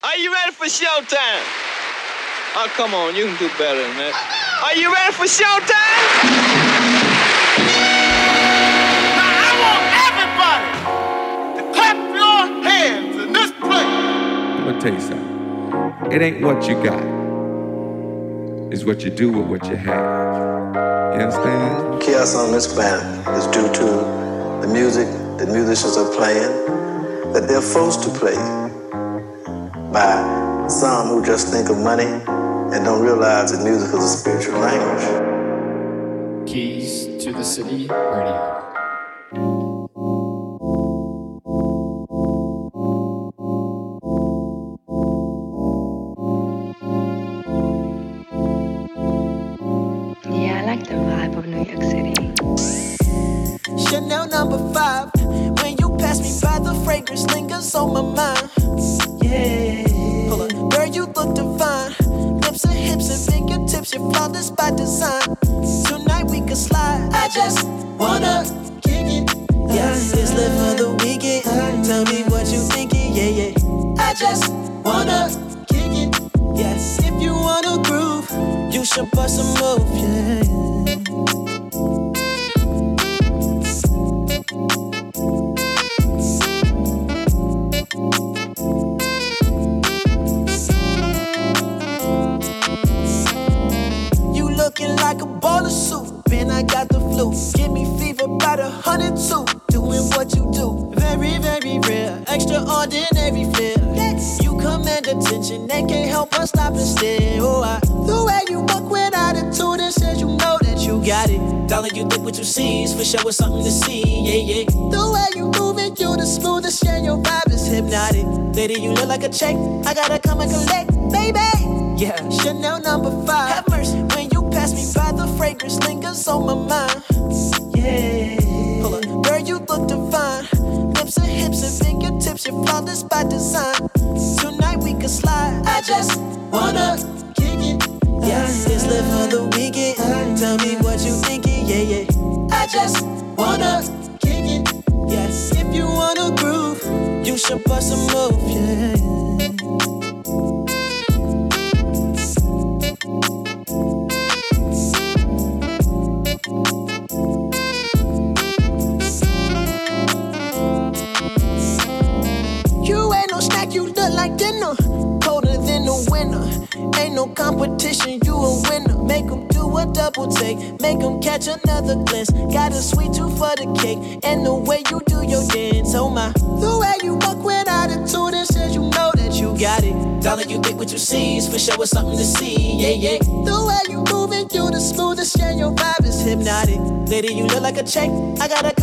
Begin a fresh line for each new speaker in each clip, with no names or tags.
Are you ready for showtime? Oh, come on, you can do better than that. Are you ready for showtime?
Now, I want everybody to clap your hands in this place.
I'm gonna tell you something. It ain't what you got, it's what you do with what you have. You understand?
Chaos on this planet is due to the music the musicians are playing, that they're forced to play by some who just think of money and don't realize that music is a spiritual language.
Keys to the City Radio.
check. I got a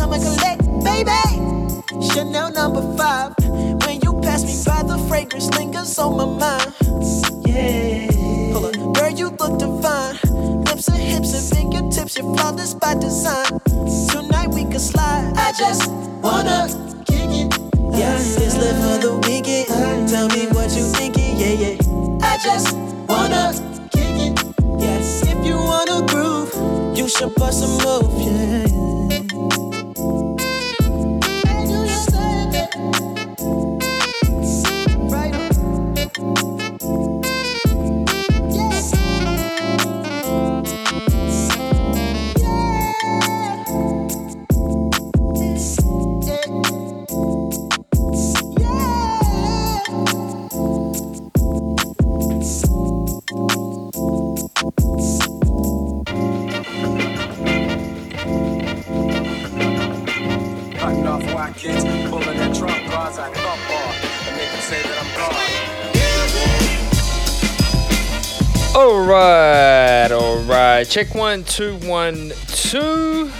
Uh, check
one, two, one, two.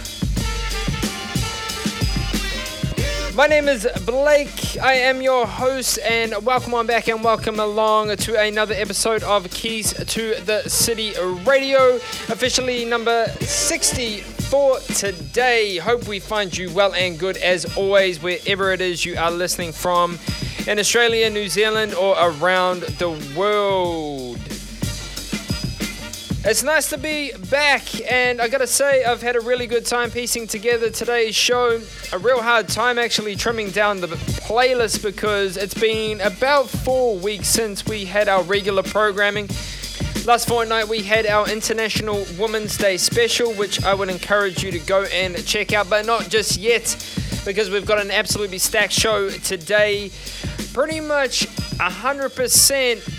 My name is Blake. I am your host, and welcome on back and welcome along to another episode of Keys to the City Radio, officially number 64 today. Hope we find you well and good as always, wherever it is you are listening from in Australia, New Zealand, or around the world. It's nice to be back, and I gotta say, I've had a really good time piecing together today's show. A real hard time actually trimming down the playlist because it's been about four weeks since we had our regular programming. Last fortnight, we had our International Women's Day special, which I would encourage you to go and check out, but not just yet because we've got an absolutely stacked show today. Pretty much 100%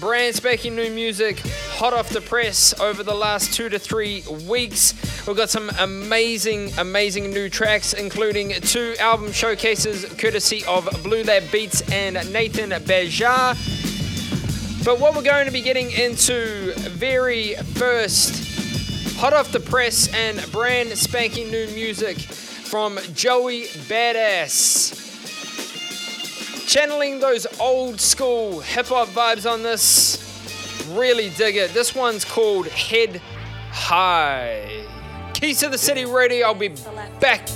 brand spanking new music, hot off the press over the last two to three weeks. We've got some amazing, amazing new tracks, including two album showcases courtesy of Blue Lab Beats and Nathan Bajar. But what we're going to be getting into very first, hot off the press and brand spanking new music from Joey Badass channeling those old school hip hop vibes on this. Really dig it. This one's called Head High. Keys to the City Radio. I'll be back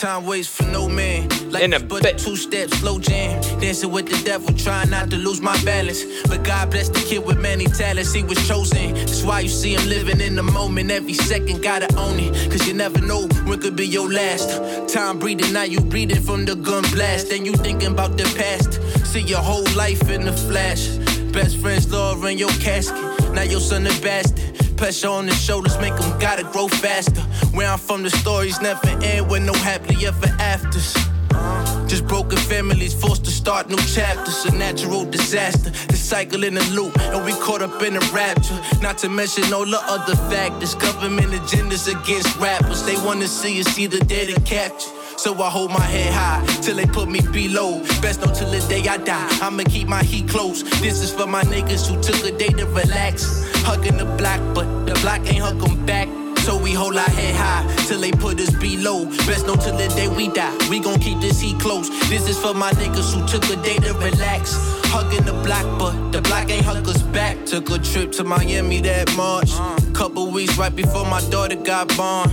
Time waits for no man. Like
In a
but
bit.
two steps, slow jam. Dancing with the devil, trying not to lose my balance. But God bless the kid with many talents, he was chosen. That's why you see him living in the moment. Every second, gotta own it. Cause you never know when could be your last. Time breathing, now you breathing from the gun blast. Then you thinking about the past. See your whole life in the flash. Best friends, love in your casket. Now your son a bastard. Pressure on the shoulders make them gotta grow faster. Where I'm from, the stories never end with no happily ever afters. Just broken families forced to start new chapters. A natural disaster, the cycle in a loop, and we caught up in a rapture. Not to mention all the other factors. Government agendas against rappers. They wanna see us either dead or captured. So I hold my head high till they put me below. Best know till the day I die. I'ma keep my heat close. This is for my niggas who took a day to relax. Hugging the block, but the block ain't hug 'em back. So we hold our head high till they put us below. Best know till the day we die. We gon' keep this heat close. This is for my niggas who took a day to relax. Hugging the block, but the block ain't hug us back. Took a trip to Miami that March. Couple weeks right before my daughter got born.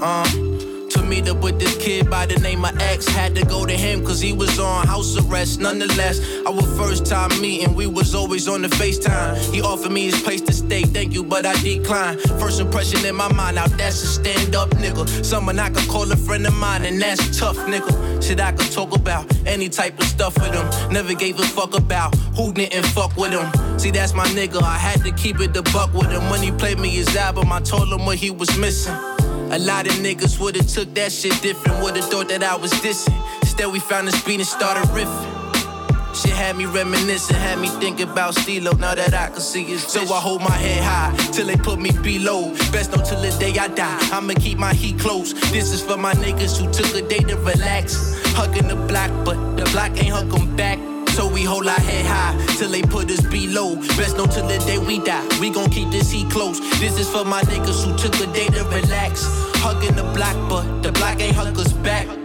Uh, to meet up with this kid by the name of X. Had to go to him cause he was on house arrest. Nonetheless, our first time meeting, we was always on the FaceTime. He offered me his place to stay, thank you, but I declined. First impression in my mind, now that's a stand up nigga. Someone I could call a friend of mine, and that's tough nigga. Shit I could talk about, any type of stuff with him. Never gave a fuck about who didn't fuck with him. See, that's my nigga, I had to keep it the buck with him. When he played me his album, I told him what he was missing. A lot of niggas would've took that shit different, would've thought that I was dissing. Instead, we found this beat and started riffing. Shit had me reminiscing, had me thinking about Stilo. Now that I can see his So I hold my head high till they put me below. Best know till the day I die. I'ma keep my heat close. This is for my niggas who took a day to relax. Hugging the block, but the block ain't hug 'em back. So we hold our head high till they put us below. Best know till the day we die. We gon' keep this heat close. This is for my niggas who took a day to relax. Hugging the block, but the block ain't hug us back.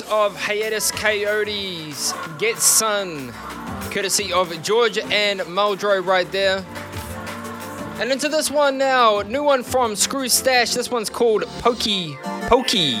of
Hiatus Kaiyote's Get Sun, courtesy of Georgia Anne Muldrow right there. And into this one now, new one from Screw Stash. This one's called Pokey Pokey.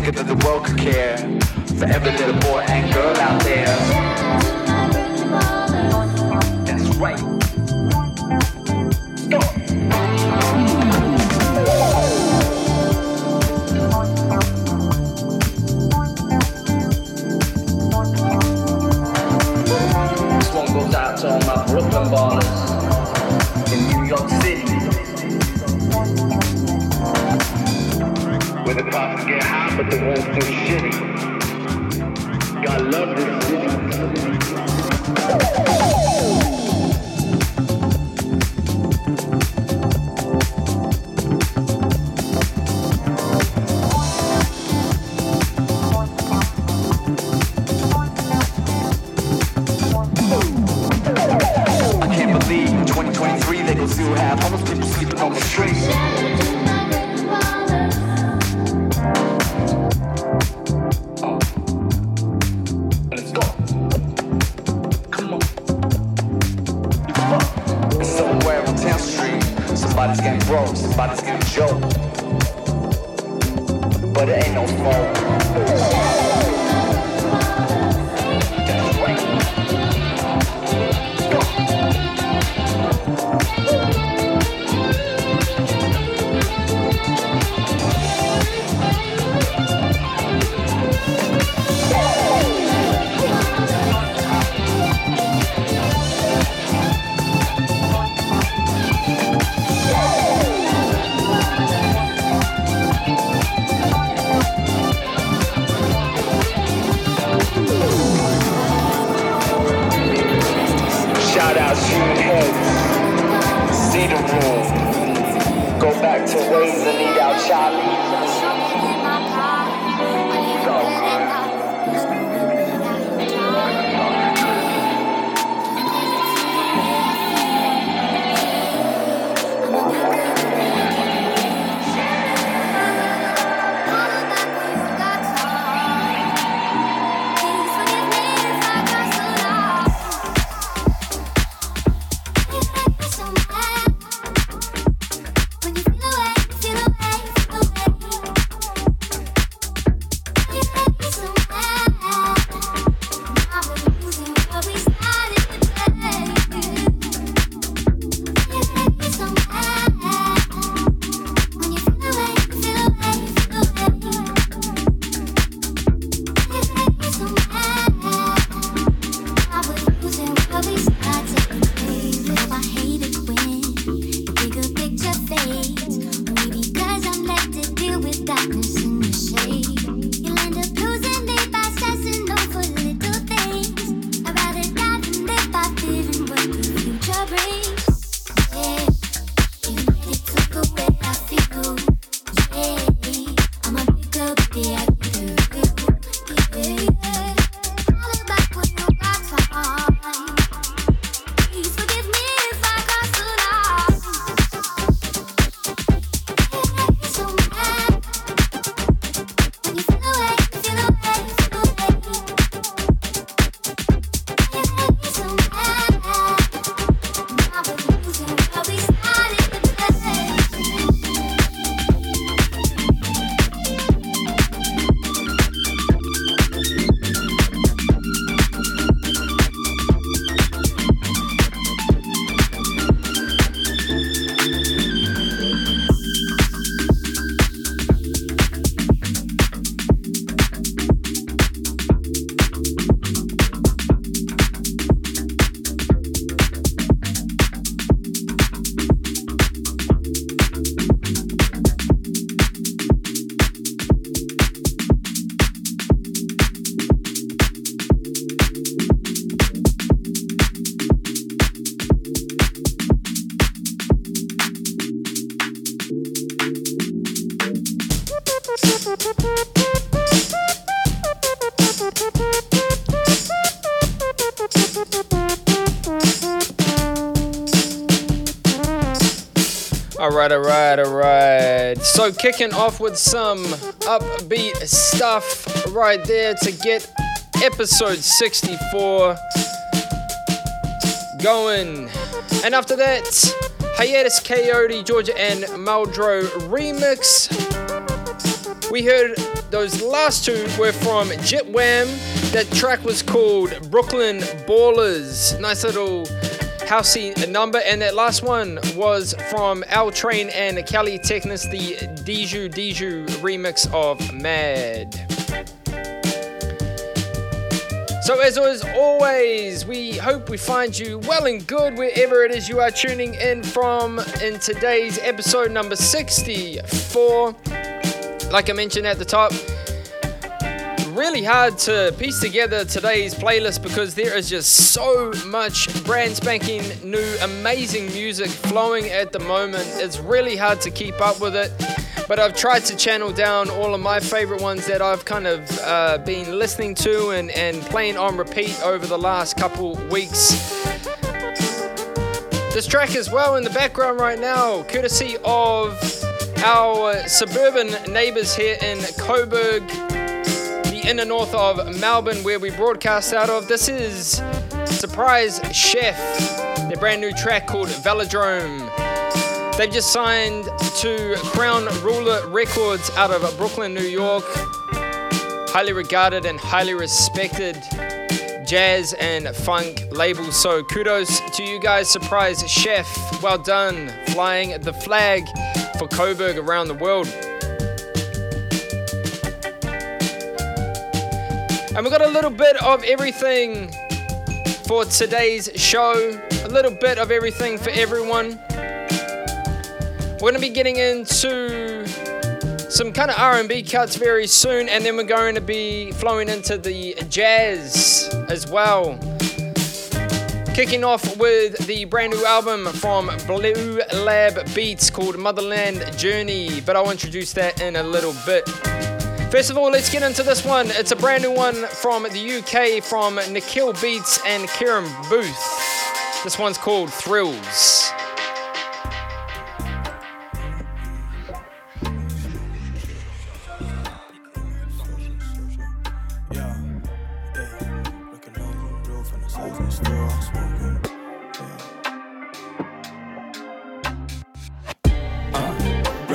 thinking that the world could care. for every little boy and girl out there.
But shitty. God love this city.
Kicking off with some upbeat stuff right there to get episode 64 going. And after that, Hiatus Kaiyote, Georgia Anne Muldrow remix. We heard those last two were from Jet Wham. That track was called Brooklyn Ballers. Nice little housey number. And that last one was from Al Train and Kelly Technus, the Diju Diju remix of Mad. So, as is always, we hope we find you well and good wherever it is you are tuning in from in today's episode number 64. Like I mentioned at the top, really hard to piece together today's playlist because there is just so much brand spanking new, amazing music flowing at the moment. It's really hard to keep up with it. But I've tried to channel down all of my favorite ones that I've kind of uh, been listening to and, and playing on repeat over the last couple weeks. This track as well in the background right now, courtesy of our suburban neighbours here in Coburg, the inner north of Melbourne, where we broadcast out of. This is Surprise Chef, their brand new track called Velodrome. They've just signed to Crown Ruler Records out of Brooklyn, New York. Highly regarded and highly respected jazz and funk label. So kudos to you guys, Surprise Chef. Well done, flying the flag for Coburg around the world. And we've got a little bit of everything for today's show. A little bit of everything for everyone. We're going to be getting into some kind of R&B cuts very soon, and then we're going to be flowing into the jazz as well. Kicking off with the brand new album from Blue Lab Beats called Motherland Journey, but I'll introduce that in a little bit. First of all, let's get into this one. It's a brand new one from the UK from Nikhil Beats and Kieran Booth. This one's called Thrills.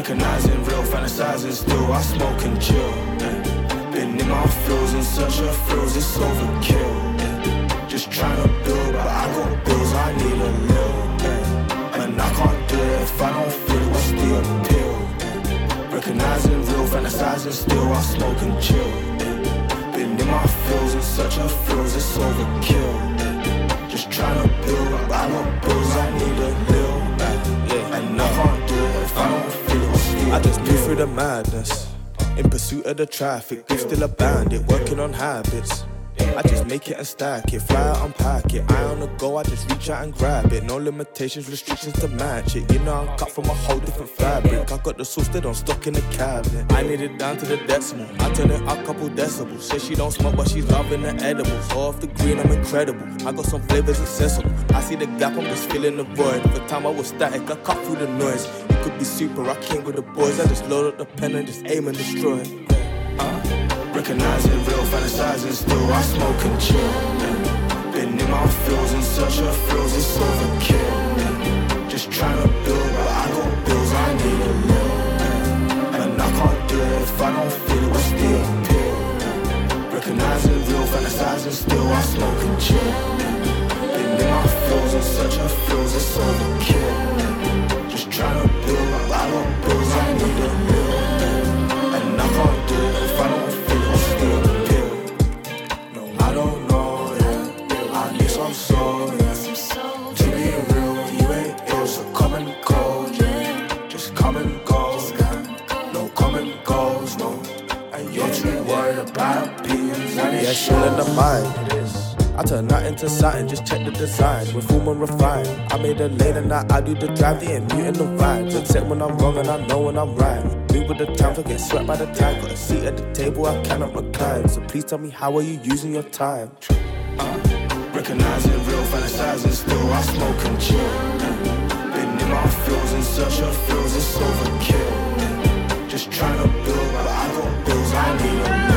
Recognizing real, fantasizing still. I smoke and chill. Been in my feels and such a feels, it's overkill. Just trying to build, but I got bills, I need a little. yeah. And I can't do it if I don't feel it, what's the appeal? Recognizing real, fantasizing still. I smoke and chill. Been in my feels and such a feels, it's overkill. Just trying to build, but I got bills, I need a little. I
just move through the madness. In pursuit of the traffic, still a bandit, working on habits. I just make it and stack it, fly out, unpack it. I on the go, I just reach out and grab it. No limitations, restrictions to match it. You know I'm cut from a whole different fabric. I got the sauce that don't stock in the cabinet. I need it down to the decimal. I turn it up couple decibels. Say she don't smoke, but she's loving the edibles. Off the green, I'm incredible. I got some flavors accessible. I see the gap, I'm just filling the void. For time I was static, I cut through the noise. Could be super, I came with the boys. I just load up the pen and just aim and destroy.
Uh, Recognizing real, fantasizing still. I smoke and chill. Been in my feels and such a feels, it's overkill. Just trying to build, but I got bills, I need a little. yeah. And I can't do it if I don't feel it, what's the appeal? Recognizing real, fantasizing still. I smoke and chill. Been in my feels and such a feels, it's overkill. Just trying to And you're
she the vibe. I turn that into something, just check the design. With full and refined. I made a lane and now I do the drive, the and muting the vibes. Accept when I'm wrong and I know when I'm right. With the times, I get swept by the time. Got a seat at the table, I cannot recline. So please tell me, how are you using your time?
Recognizing real, fantasizing still. I smoke and chill. yeah. Been in my feels and such a feels, it's overkill. yeah. Just trying to build, but I got bills, I need a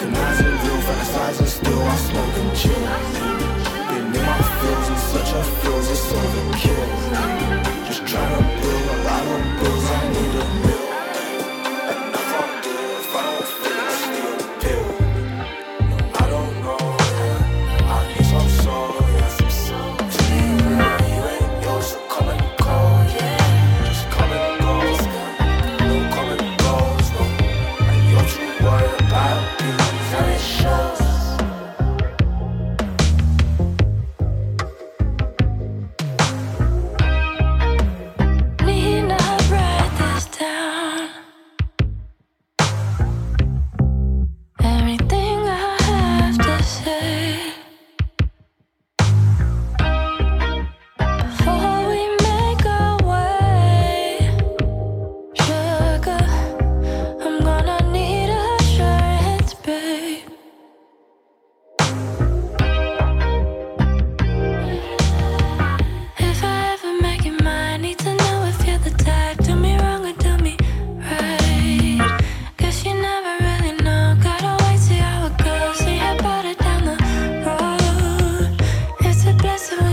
Recognizing real, fantasizing still. I smoke and chill. Been in my feels and such a feels, it's overkill. Just trying to
guess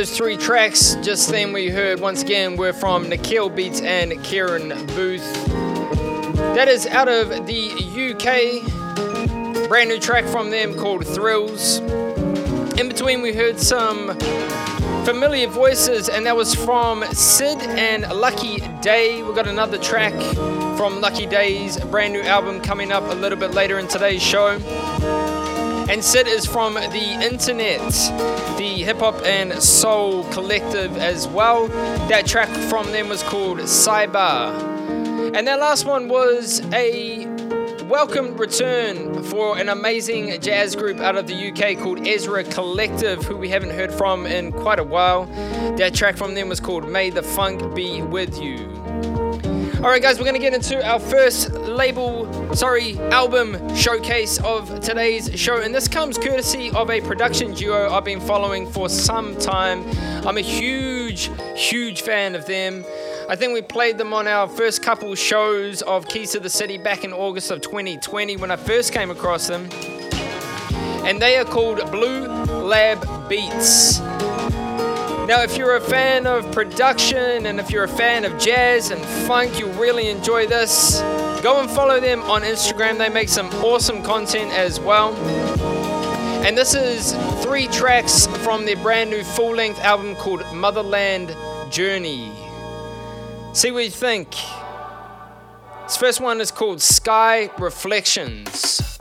those three tracks just then we heard once again were from Nikhil Beats and Kieran Booth. That is out of the UK. Brand new track from them called Thrills. In between we heard some familiar voices and that was from Syd and Lucky Daye. We got another track from Lucky Daye's brand new album coming up a little bit later in today's show. And Syd is from the internet, the hip hop and soul collective as well. That track from them was called Cybah. And that last one was a welcome return for an amazing jazz group out of the UK called Ezra Collective, who we haven't heard from in quite a while. That track from them was called May the Funk Be With You. Alright, guys, we're going to get into our first label, sorry, album showcase of today's show. And this comes courtesy of a production duo I've been following for some time. I'm a huge, huge fan of them. I think we played them on our first couple shows of Keys to the City back in August of 2020 when I first came across them. And they are called Blue Lab Beats. Now, if you're a fan of production and if you're a fan of jazz and funk, you'll really enjoy this. Go and follow them on Instagram, they make some awesome content as well. And this is three tracks from their brand new full length album called Motherland Journey. See what you think. This first one is called Sky Reflections.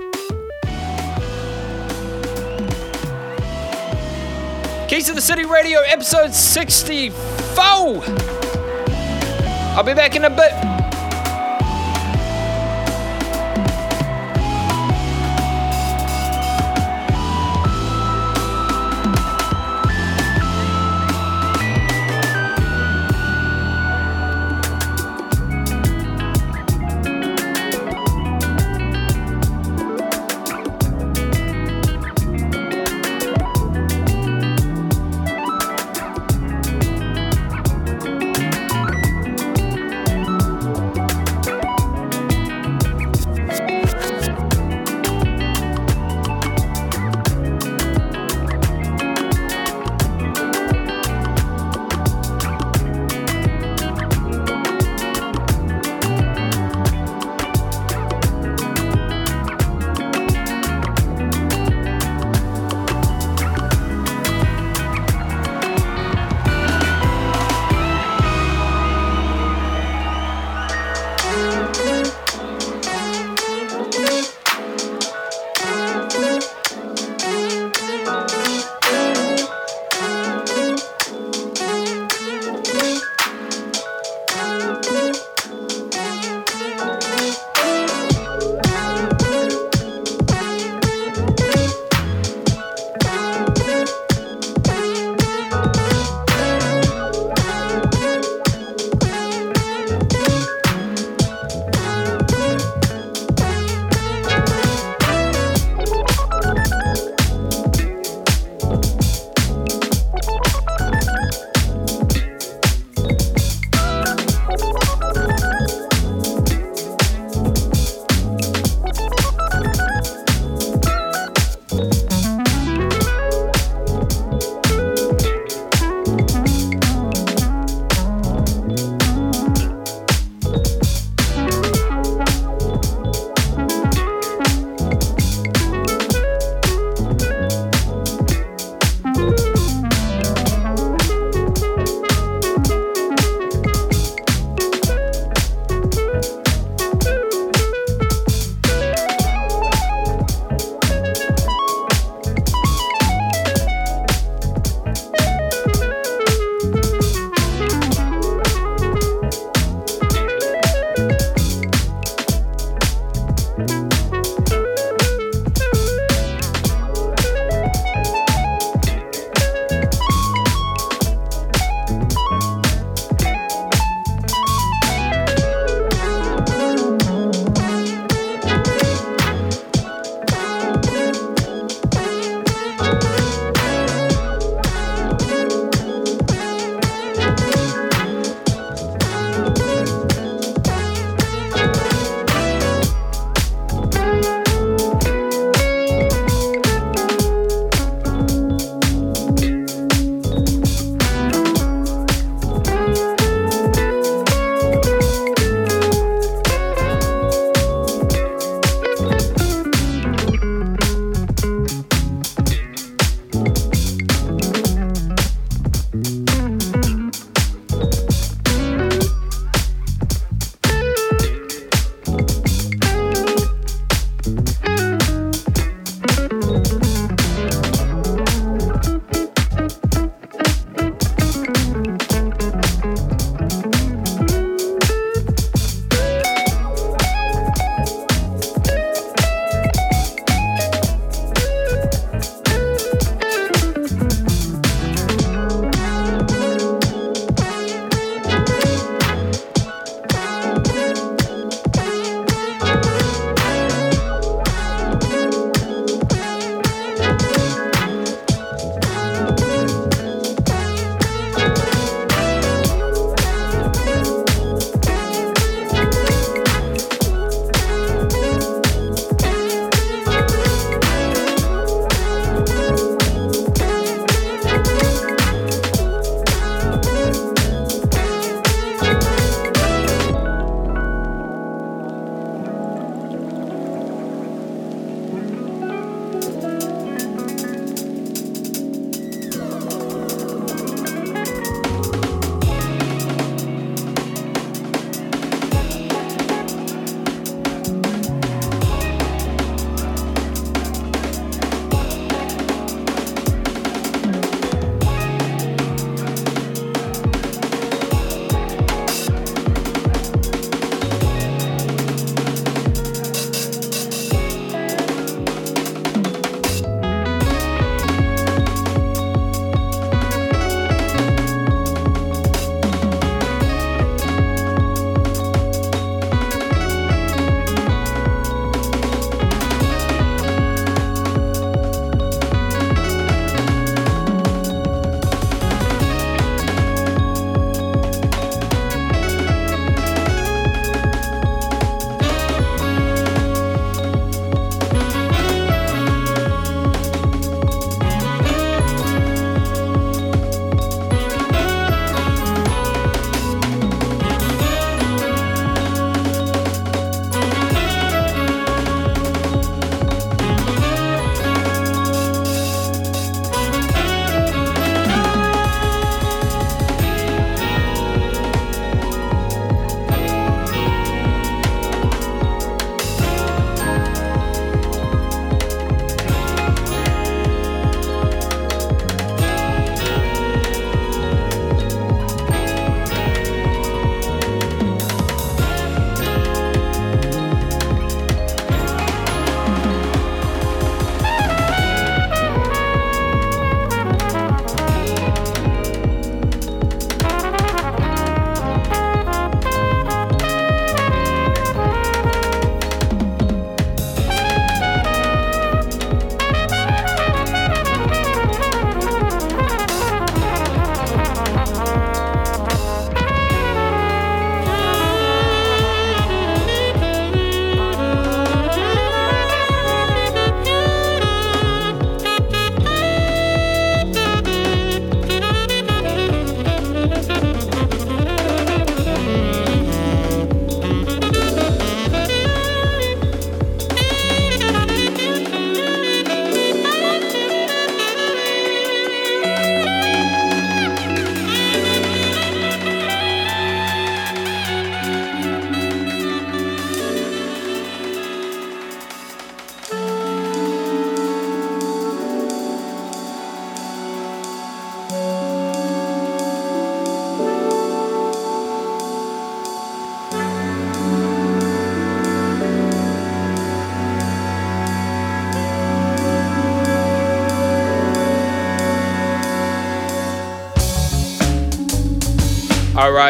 Keys to the City Radio, episode 64. I'll be back in a bit.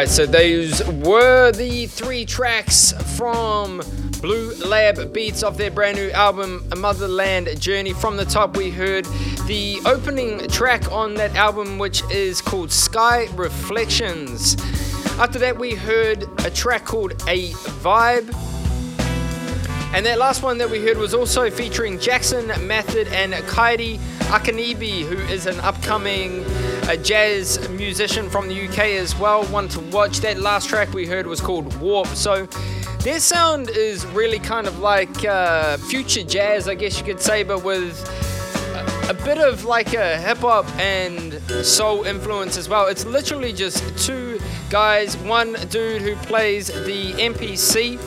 Right, so those were the three tracks from Blue Lab Beats off their brand new album, Motherland Journey. From the top, we heard the opening track on that album, which is called Sky Reflections. After that, we heard a track called A Vibe. And that last one that we heard was also featuring Jackson Mathod and Kaidi Akinnibi, who is an upcoming uh, jazz musician from the UK as well. One to watch. That last track we heard was called Warp. So their sound is really kind of like uh, future jazz, I guess you could say, but with a, a bit of like a hip hop and soul influence as well. It's literally just two guys, one dude who plays the MPC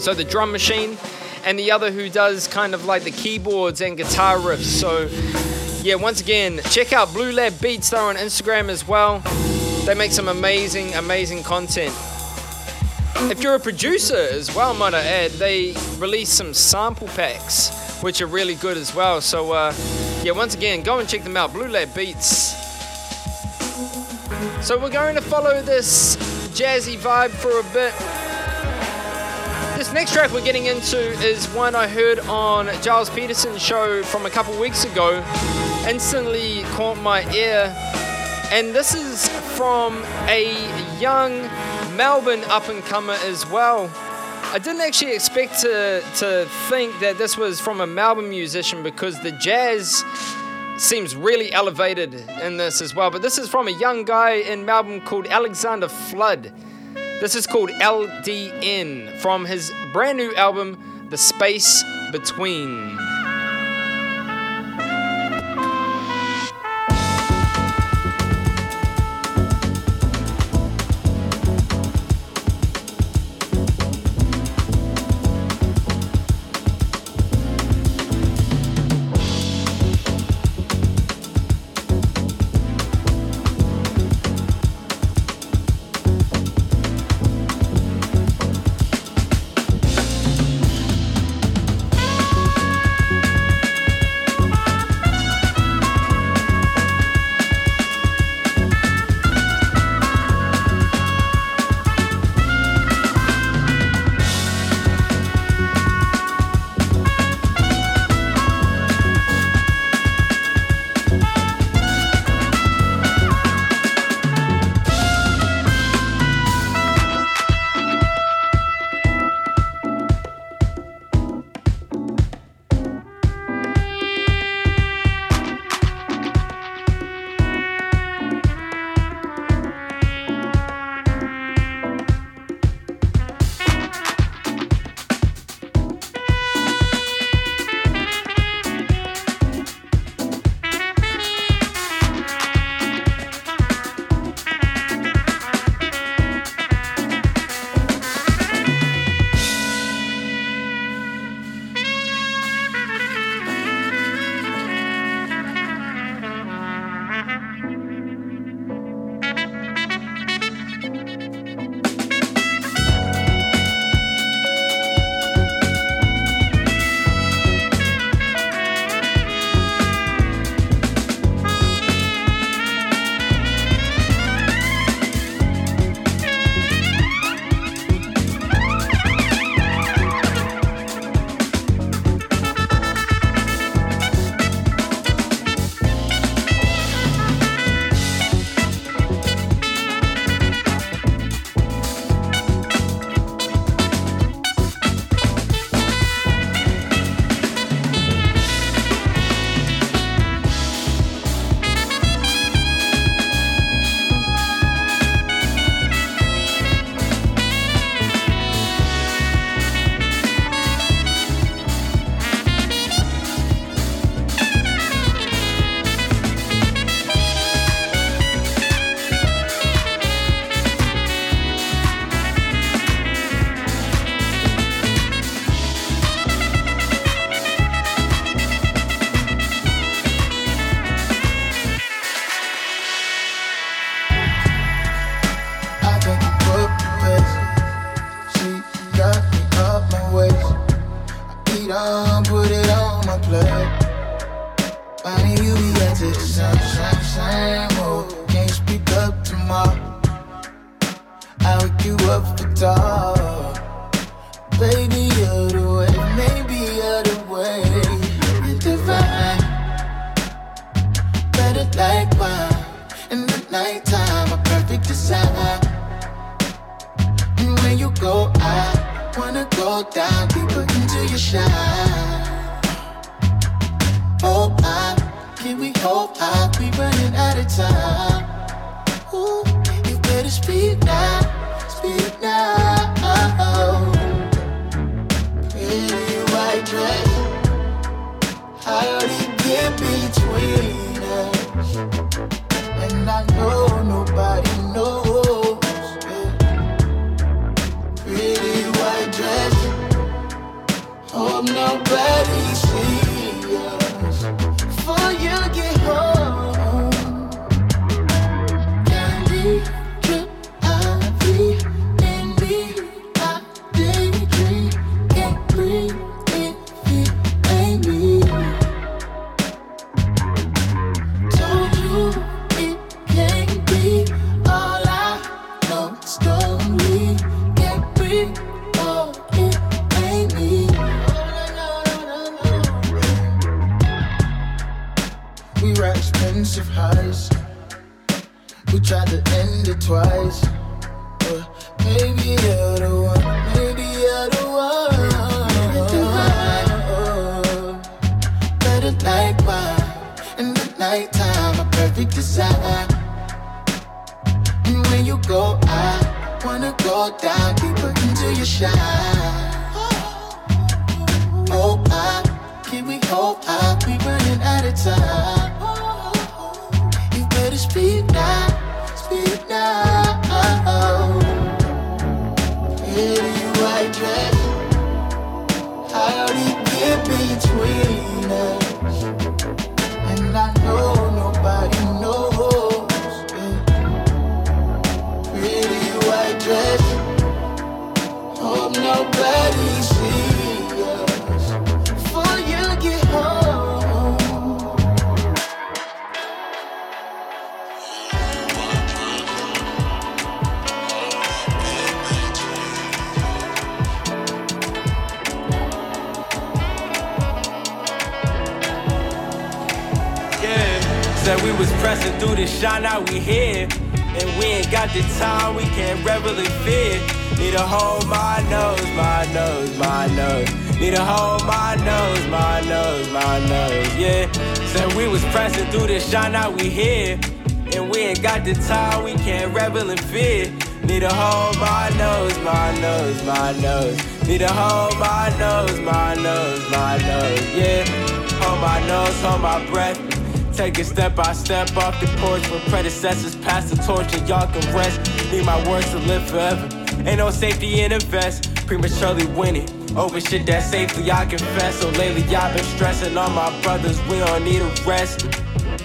so the drum machine, and the other who does kind of like the keyboards and guitar riffs. So, yeah, once again, check out Blue Lab Beats, they're on Instagram as well. They make some amazing, amazing content. If you're a producer as well, might I add, they release some sample packs, which are really good as well. So, uh, yeah, once again, go and check them out. Blue Lab Beats. So, we're going to follow this jazzy vibe for a bit. This next track we're getting into is one I heard on Gilles Peterson's show from a couple weeks ago. Instantly caught my ear. And this is from a young Melbourne up and comer as well. I didn't actually expect to, to think that this was from a Melbourne musician because the jazz seems really elevated in this as well. But this is from a young guy in Melbourne called Alexander Flood. This is called LDN from his brand new album, The Space Between.
Where predecessors pass the and y'all can rest. Need my words to live forever. Ain't no safety in invest. Prematurely winning. Over shit that safely I confess. So lately I've been stressing on my brothers. We don't need a rest.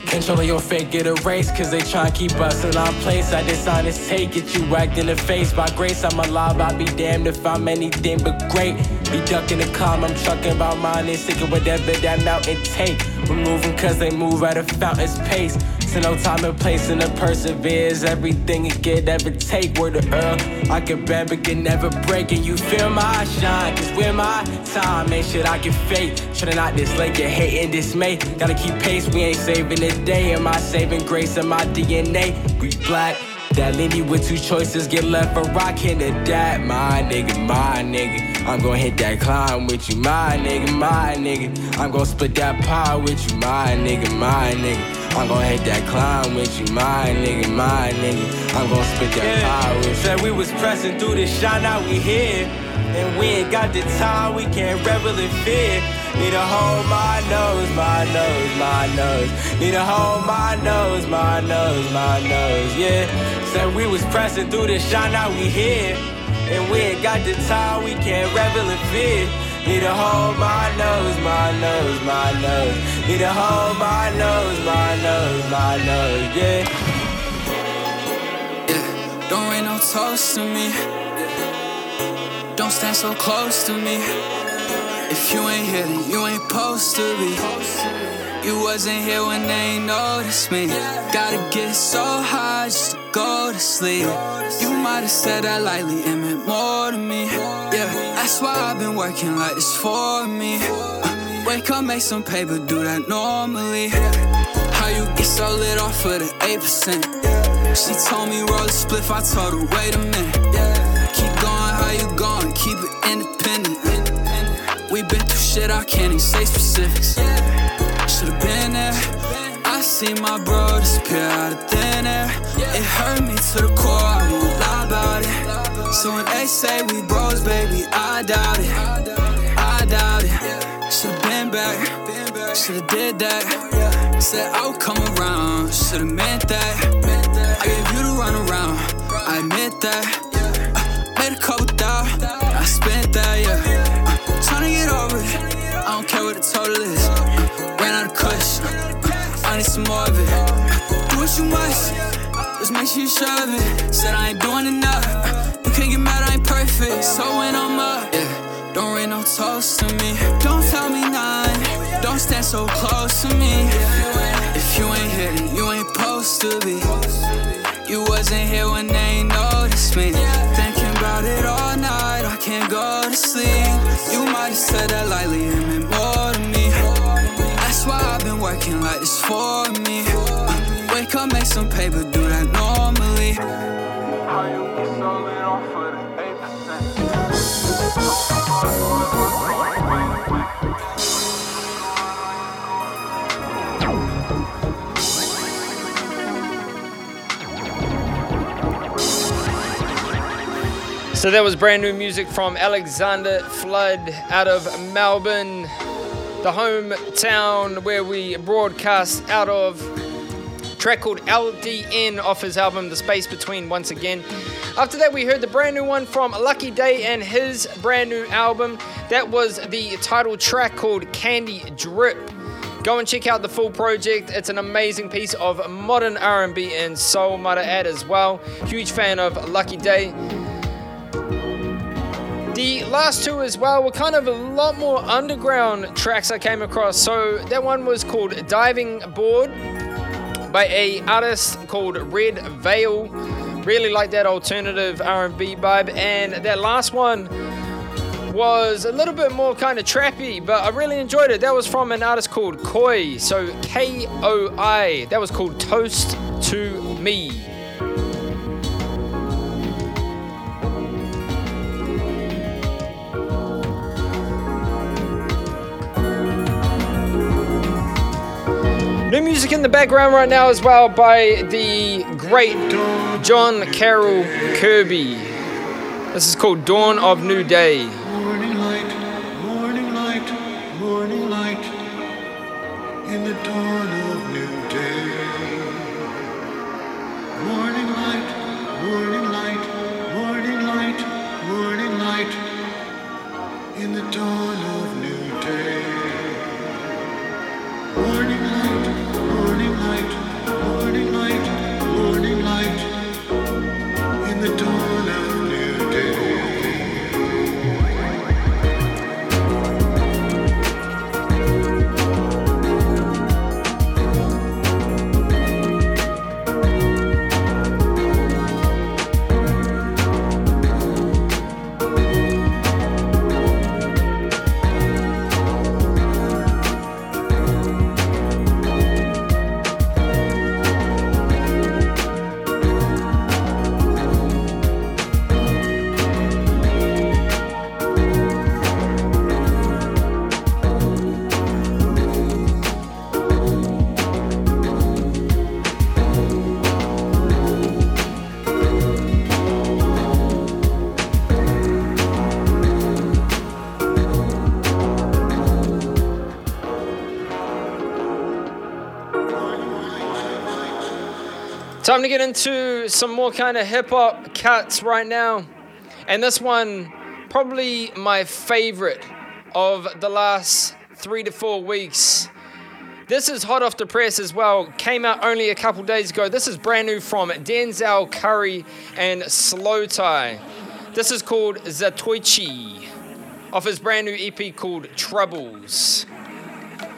Control of your fate get erased, cause they try and keep us in our place. I dishonest take it, you whacked in the face. By grace, I'm alive, I'll be damned if I'm anything but great. Be ducking the calm, I'm trucking about mine and sticking whatever that mountain take. We're moving cause they move at a fountain's pace. No time and place and the perseveres. Everything it could ever take. Word to Earl, I can bend but can never break. And you feel my shine, cause we're my time. Ain't shit I can fake. Tryna not this late, get hate and dismay. Gotta keep pace, we ain't saving the day. Am I saving grace in my DNA? We black. That leave me with two choices, get left for rockin' the that. My nigga, my nigga. I'm gon' hit that climb with you, my nigga, my nigga. I'm gon' split that pie with you, my nigga, my nigga. I'm gon' hit that climb with you, my nigga, my nigga. I'm gon' spit that pie with you. Said we was pressing through the shine, now we here. And we ain't got the time, we can't revel in fear. Need to hold my nose, my nose, my nose. Need to hold my nose, my nose, my nose, yeah. Said we was pressing through the shine, now we here. And we ain't got the time, we can't revel in fear. Need to hold my nose, my nose, my nose. Need to hold my nose, my nose, my nose, yeah.
Don't rain no toast to me. Don't stand so close to me. If you ain't here, then you ain't supposed to be. You wasn't here when they noticed me. Gotta get so high just to go to sleep. You might have said that lightly, it meant more to me. Yeah, that's why I've been working like this for me. Uh, wake up, make some paper, do that normally. How how you get so lit off of the 8%. She told me roll a spliff, I told her, wait a minute. Keep going how you going, keep it independent. We've been through shit, I can't even say specifics. Should've been there. I see my bro disappear out of thin air. It hurt me to the core, I won't lie about it. So when they say we bros, baby, I doubt it. I doubt it. Should've been back, should've did that. Said I would come around, should've meant that. I gave you the run around, I admit that. Uh, made a couple thou, I spent that, yeah. Uh, tryna get over it, don't care what the total is. Ran out of uh, I need some more of it. Do what you must, just make sure you shove it. Said I ain't doing enough, you can't get mad, I ain't perfect. So when I'm up, yeah, don't rain no toast to me. Don't tell me none, don't stand so close to me. If you ain't here, then you ain't supposed to be. You wasn't here when they noticed me. Thinking about it all night, I can't go to sleep. You might have said that lightly, it meant more to me. That's why I've been working like this for me. Uh, wake up, make some paper, do So
that was brand new music from Alexander Flood out of Melbourne, the hometown where we broadcast out of. Track called LDN off his album The Space Between once again. After that, we heard the brand new one from Lucky Daye and his brand new album. That was the title track called Candy Drip. Go and check out the full project. It's an amazing piece of modern R&B and soul, I add as well. Huge fan of Lucky Daye. The last two as well were kind of a lot more underground tracks I came across. So that one was called Diving Board by a artist called Red Veil. Really like that alternative R&B vibe. And that last one was a little bit more kind of trappy, but I really enjoyed it. That was from an artist called Koi. So K O I. That was called Toast to Me. New music in the background right now as well by the great John Carroll Kirby. This is called Dawn of New Day.
Morning light, morning light, morning light, in the dawn
Time to get into some more kind of hip hop cuts right now. And this one, probably my favorite of the last three to four weeks. This is hot off the press as well. Came out only a couple days ago. This is brand new from Denzel Curry and Slowthai. This is called Zatoichi off his brand new EP called Troubles.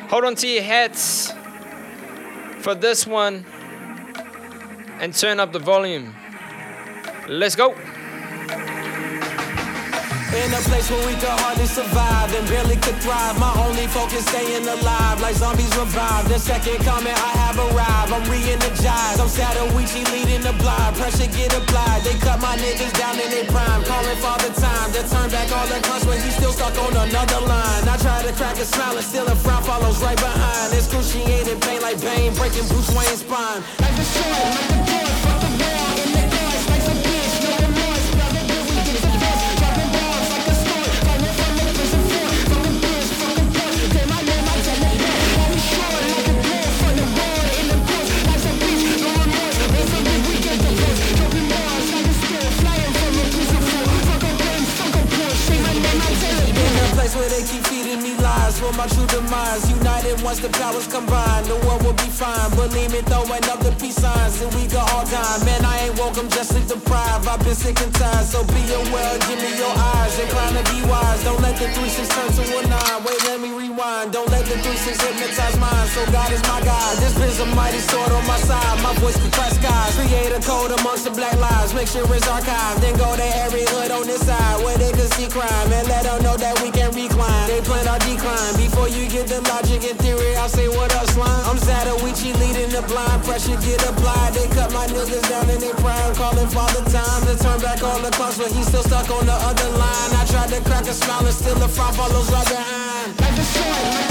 Hold on to your hats for this one and turn up the volume. Let's go.
In a place where we could hardly survive and barely could thrive. My only focus staying alive, like zombies revived. The second comment I have arrived, I'm re-energized. I'm sad Zatoichi leading the blind, pressure get applied. They cut my niggas down in their prime, calling father time. to turn back all the guns, when he's still stuck on another line. I try to crack a smile and still a frown follows right behind. Excruciating pain like Bane, breaking Bruce Wayne's spine. Like the sword, like the place where they keep for my true demise, united once the powers combine, the world will be fine. Believe me, throwing up the peace signs, and we go all time. Man, I ain't I'm just sleep deprived. I've been sick and tired, so be aware. Give me your eyes, inclined to be wise. Don't let the three six turn to a nine. Wait, let me rewind. Don't let the three six hypnotize mine. So God is my God. This bit's a mighty sword on my side. My voice can crack skies. Create a code amongst the black lives. Make sure it's archived. Then go to every hood on this side where they can see crime and let them know that we can recline. They plan our decline. Before you get the logic and theory, I'll say what up, slime. I'm Zatoichi leading the blind. Pressure get applied. They cut my niggas down in their prime. Calling father time to turn back all the clocks, but he's still stuck on the other line. I tried to crack a smile and still the frown follows right behind. Like the sword,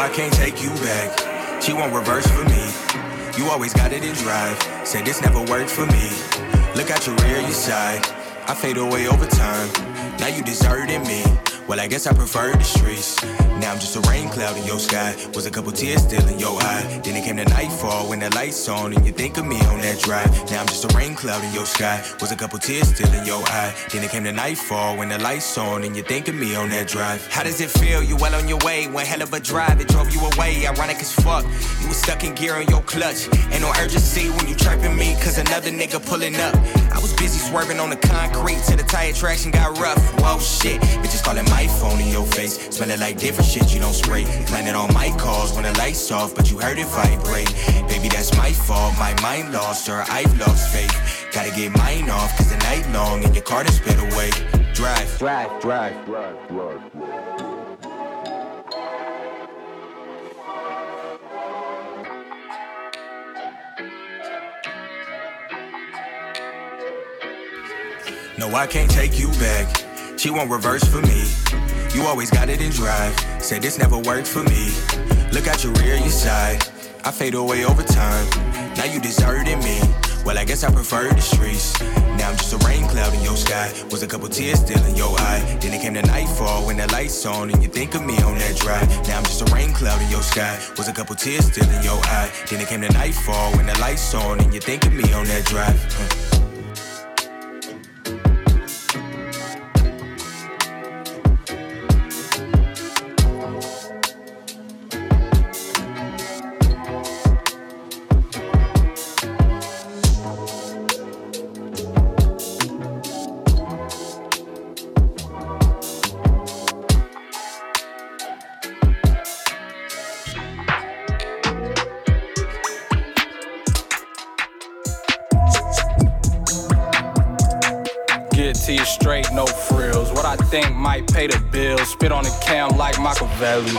I
can't take you back. She won't reverse for me. You always got it in drive. Said this never worked for me. Look at your rear, your side. I fade away over time. Now you deserting me. Well, I guess I prefer the streets. Now I'm just a rain cloud in your sky. Was a couple tears still in your eye. Then it came the nightfall when the lights on and you think of me on that drive. Now I'm just a rain cloud in your sky. Was a couple tears still in your eye. Then it came the nightfall when the lights on and you think of me on that drive. How does it feel? You well on your way. One hell of a drive. It drove you away. Ironic as fuck. You was stuck in gear on your clutch. Ain't no urgency when you chirping me. Cause another nigga pulling up. I was busy swerving on the concrete till the tire traction got rough. Whoa, shit. Bitches calling my phone in your face. Smelling like different shit you don't spray. Planning on my calls when the lights off, but you heard it vibrate. Baby, that's my fault. My mind lost her. I've lost faith. Gotta get mine off, cause the night long and your car done spit away. Drive, drive, drive, drive, drive. No, I can't take you back. She won't reverse for me. You always got it in drive. Said this never worked for me. Look at your rear, your side. I fade away over time. Now you deserting me. Well, I guess I prefer the streets. Now I'm just a rain cloud in your sky. Was a couple tears still in your eye. Then it came the nightfall when the lights on and you think of me on that drive. Now I'm just a rain cloud in your sky. Was a couple tears still in your eye. Then it came the nightfall when the lights on and you think of me on that drive. Huh.
Machiavelli.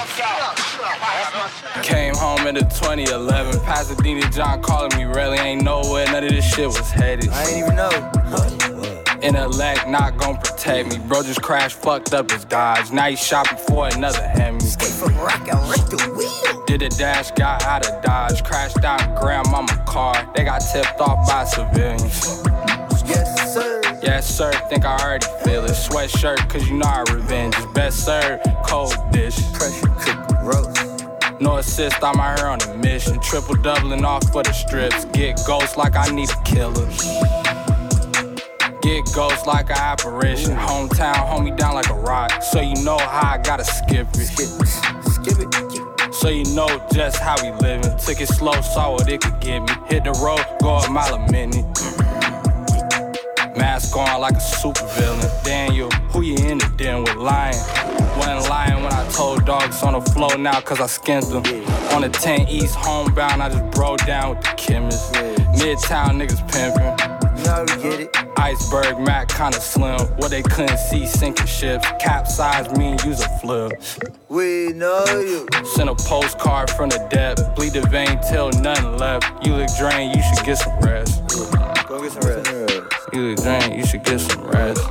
Came home in the 2011. Pasadena John calling me really ain't nowhere. None of this shit was headed.
I ain't even know.
Intellect not gon' protect me. Bro just crashed, fucked up his Dodge. Now he shopping for another Hemi. Did a dash, got out of Dodge. Crashed out grandmama car. They got tipped off by civilians.
Yes, sir.
Yes, sir. Think I already feel it. Sweatshirt, cause you know our revenge is best served. Cold dish.
Pressure cooker roast.
No assist, I'm out here on a mission. Triple doubling off for the strips. Get ghost like I need a killer. Get ghost like an apparition. Hometown, hold me down like a rock. So you know how I gotta skip it.
Skip it.
So you know just how we living. Took it slow, saw what it could give me. Hit the road, go a mile a minute. Mask on like a super villain. Daniel, who you in the den with lying? Wasn't lying when I told dogs on the floor now cause I skinned them. On the 10 East homebound, I just broke down with the chemist. Midtown niggas pimping.
Now we get it.
Iceberg Mac kinda slim. What they couldn't see sinking ships. Capsize me and use a flip.
We know you.
Send a postcard from the depth. Bleed the vein till nothing left. You look drained, you should get some rest.
Go get some rest.
You look drained, you should get some rest.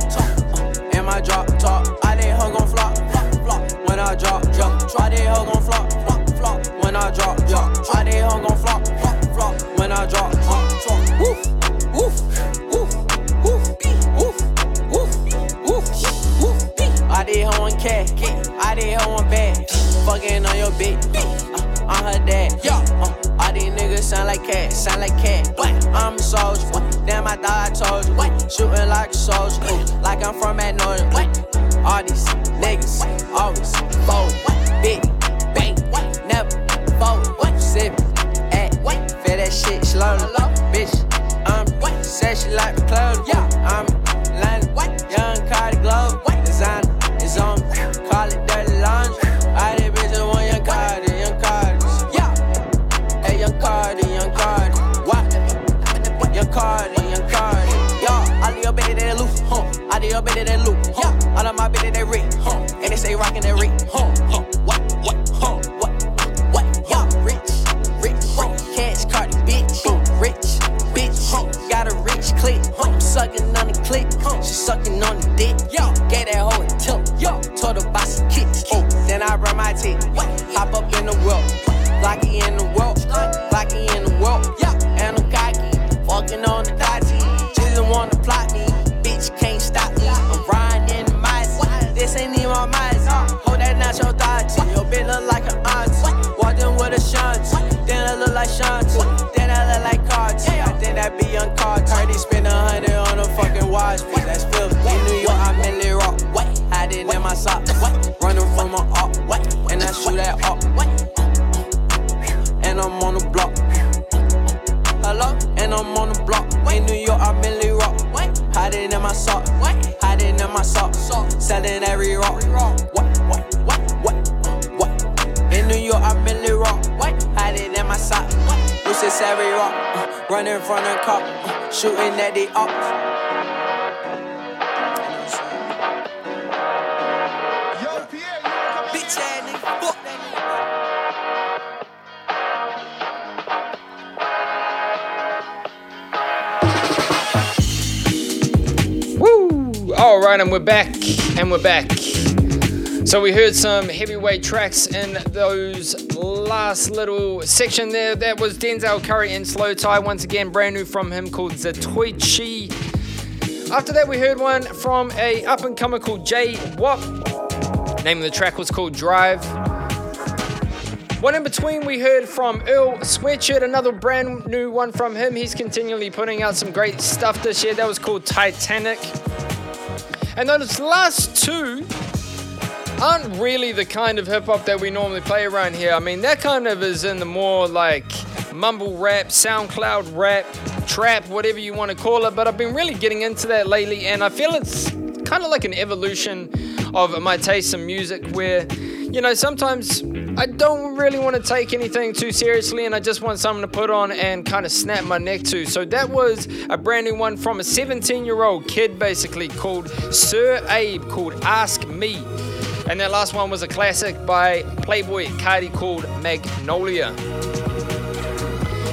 top, top. And my drop top. I they hug gon' flop, flop, flop. When I drop, drop. Try they hug gon' flop, flop, flop. When I
drop, drop. Try they hug gon' flop, flop, flop. When I drop, drop, drop. Woof, woof, woof, woof, woof, woof, woof. I did her one cat, I did her one bag. Fucking on your bitch. Uh, I'm her dad. Yeah. Uh, these niggas sound like cat, sound like cat. I'm a soldier, damn I thought I told you. Shooting like a soldier, ooh, like I'm from Magnolia. ooh. All these niggas always fold, big bang, never fold. Sip, at, feel that shit slowly, bitch. I'm said she like the clothes, yeah. I'm London, young Cardi Globe, designer is on, call it Your bitches they huh? All of my bitches they rich, huh? And they stay rockin' that rich, huh? Huh? What? What? Huh? What? What? Yeah, rich, rich, cash Cardi, bitch, rich, bitch, got a rich click, I'm sucking on the click, she sucking on the dick, yo, shooting at the up.
Woo! All right, and we're back, and we're back. So we heard some heavyweight tracks in those last little section there. That was Denzel Curry and Slowthai. Once again, brand new from him called Zatoichi. After that, we heard one from a up and comer called Jay Wop. Name of the track was called Drive. One in between, we heard from Earl Sweatshirt, another brand new one from him. He's continually putting out some great stuff this year. That was called Titanic. And those last two aren't really the kind of hip hop that we normally play around here. I mean, that kind of is in the more like mumble rap, SoundCloud rap, trap, whatever you want to call it. But I've been really getting into that lately, and I feel it's kind of like an evolution of my taste in music where, you know, sometimes I don't really want to take anything too seriously and I just want something to put on and kind of snap my neck to. So that was a brand new one from a 17 year old kid basically called Sir Abe called Ask Me. And that last one was a classic by Playboi Carti called Magnolia.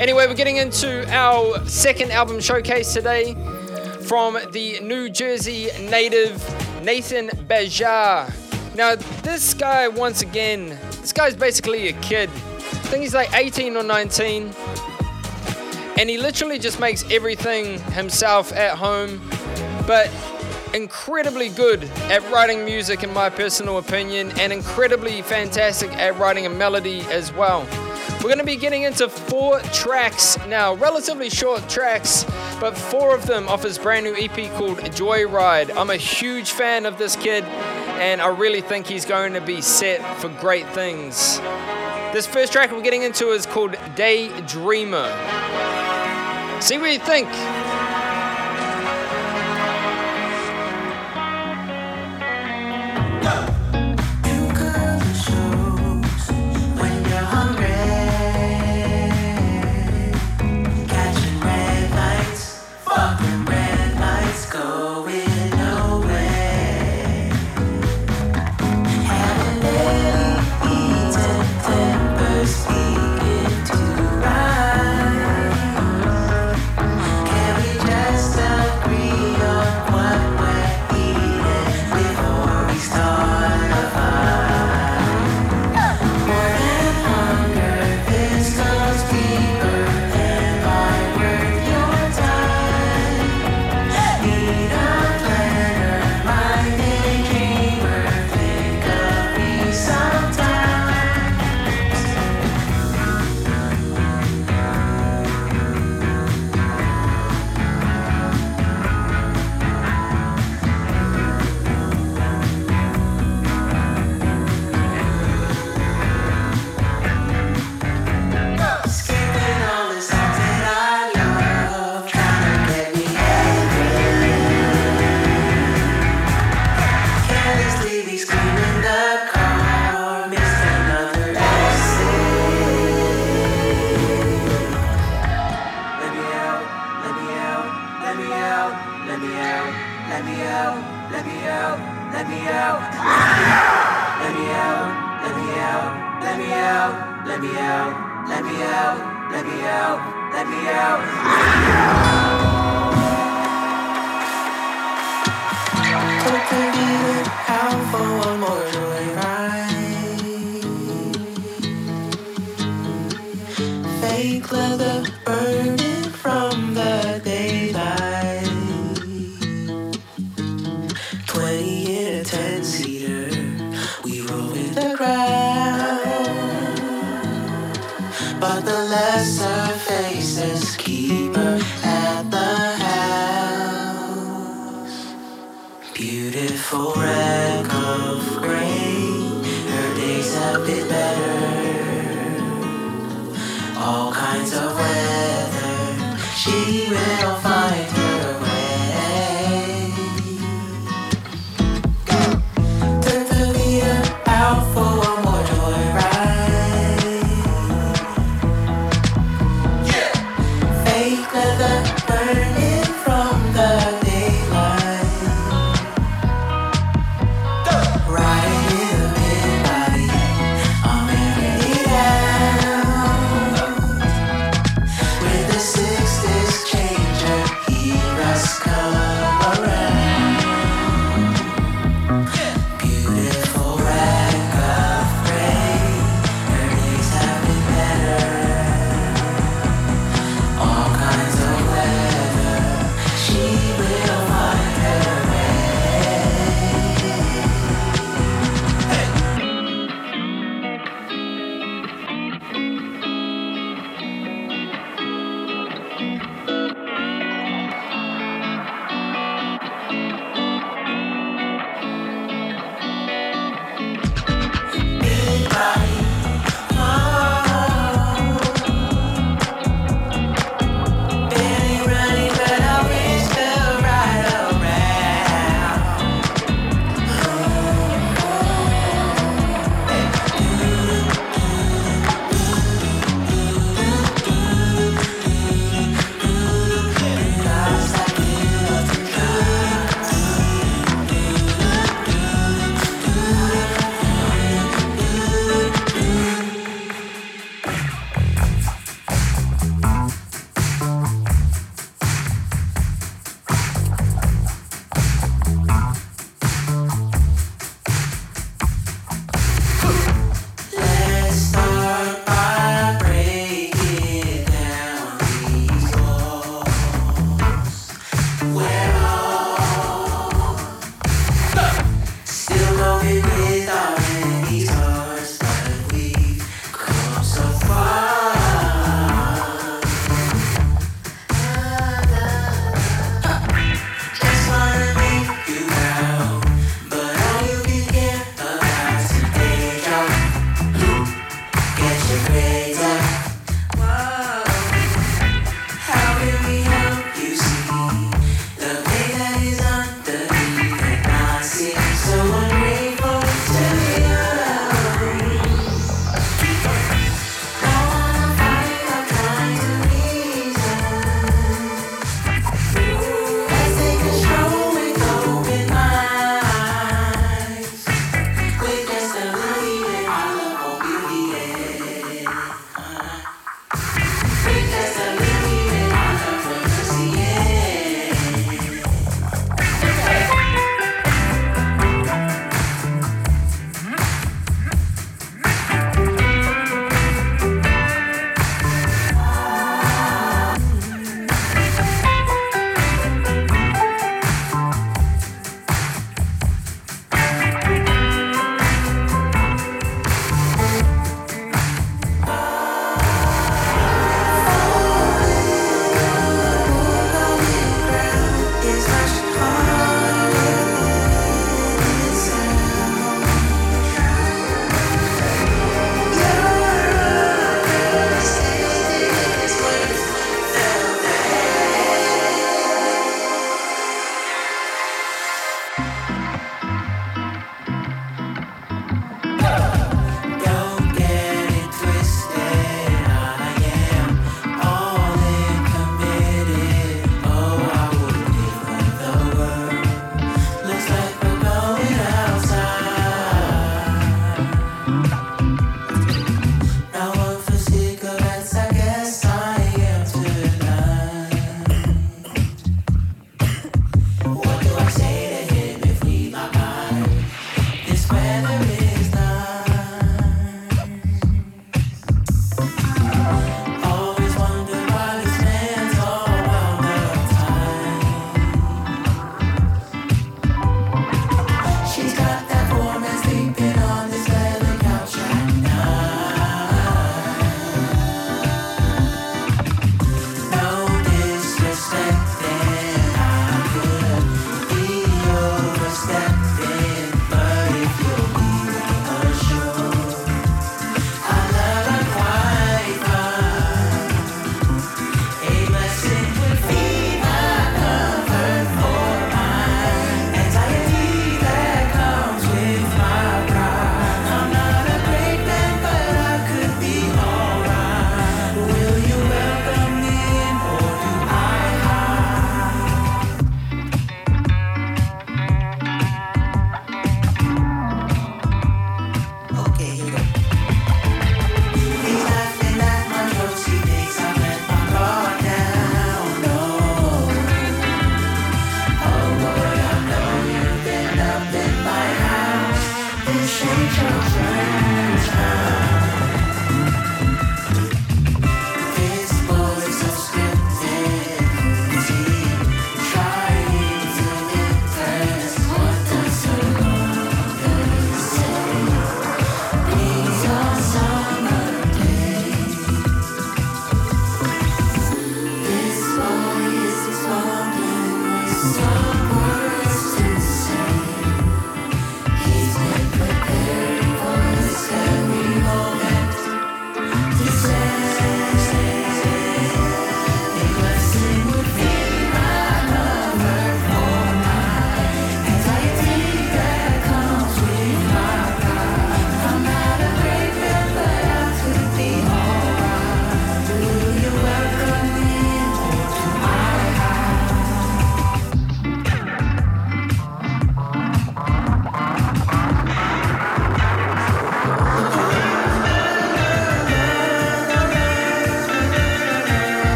Anyway, we're getting into our second album showcase today from the New Jersey native Nathan Bajar. Now, this guy, once again, this guy's basically a kid. I think he's like 18 or 19. And he literally just makes everything himself at home. But incredibly good at writing music, in my personal opinion, and incredibly fantastic at writing a melody as well. We're going to be getting into four tracks now, relatively short tracks, but four of them off his brand new EP called Joyride. I'm a huge fan of this kid, and I really think he's going to be set for great things. This first track we're getting into is called Daydreamer. See what you think.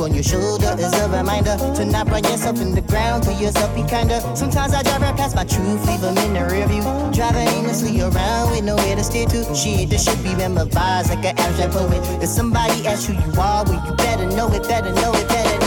on your shoulder is a reminder to not put yourself in the ground, to yourself be kinder. Sometimes I drive right past my truth, leave them in the rear view. Driving aimlessly around with nowhere to steer to. Shit, the shit be memorized like an abstract poet. If somebody asks who you are, well, you better know it, better know it, better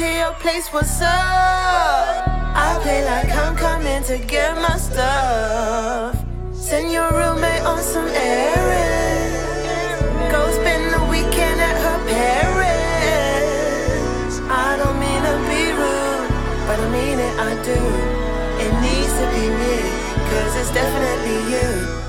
to
your place, what's up? I play like I'm coming to get my stuff. Send your roommate on some errands. Go spend the weekend at her parents. I don't mean to be rude, but I mean it, I do. It needs to be me, cause it's definitely you.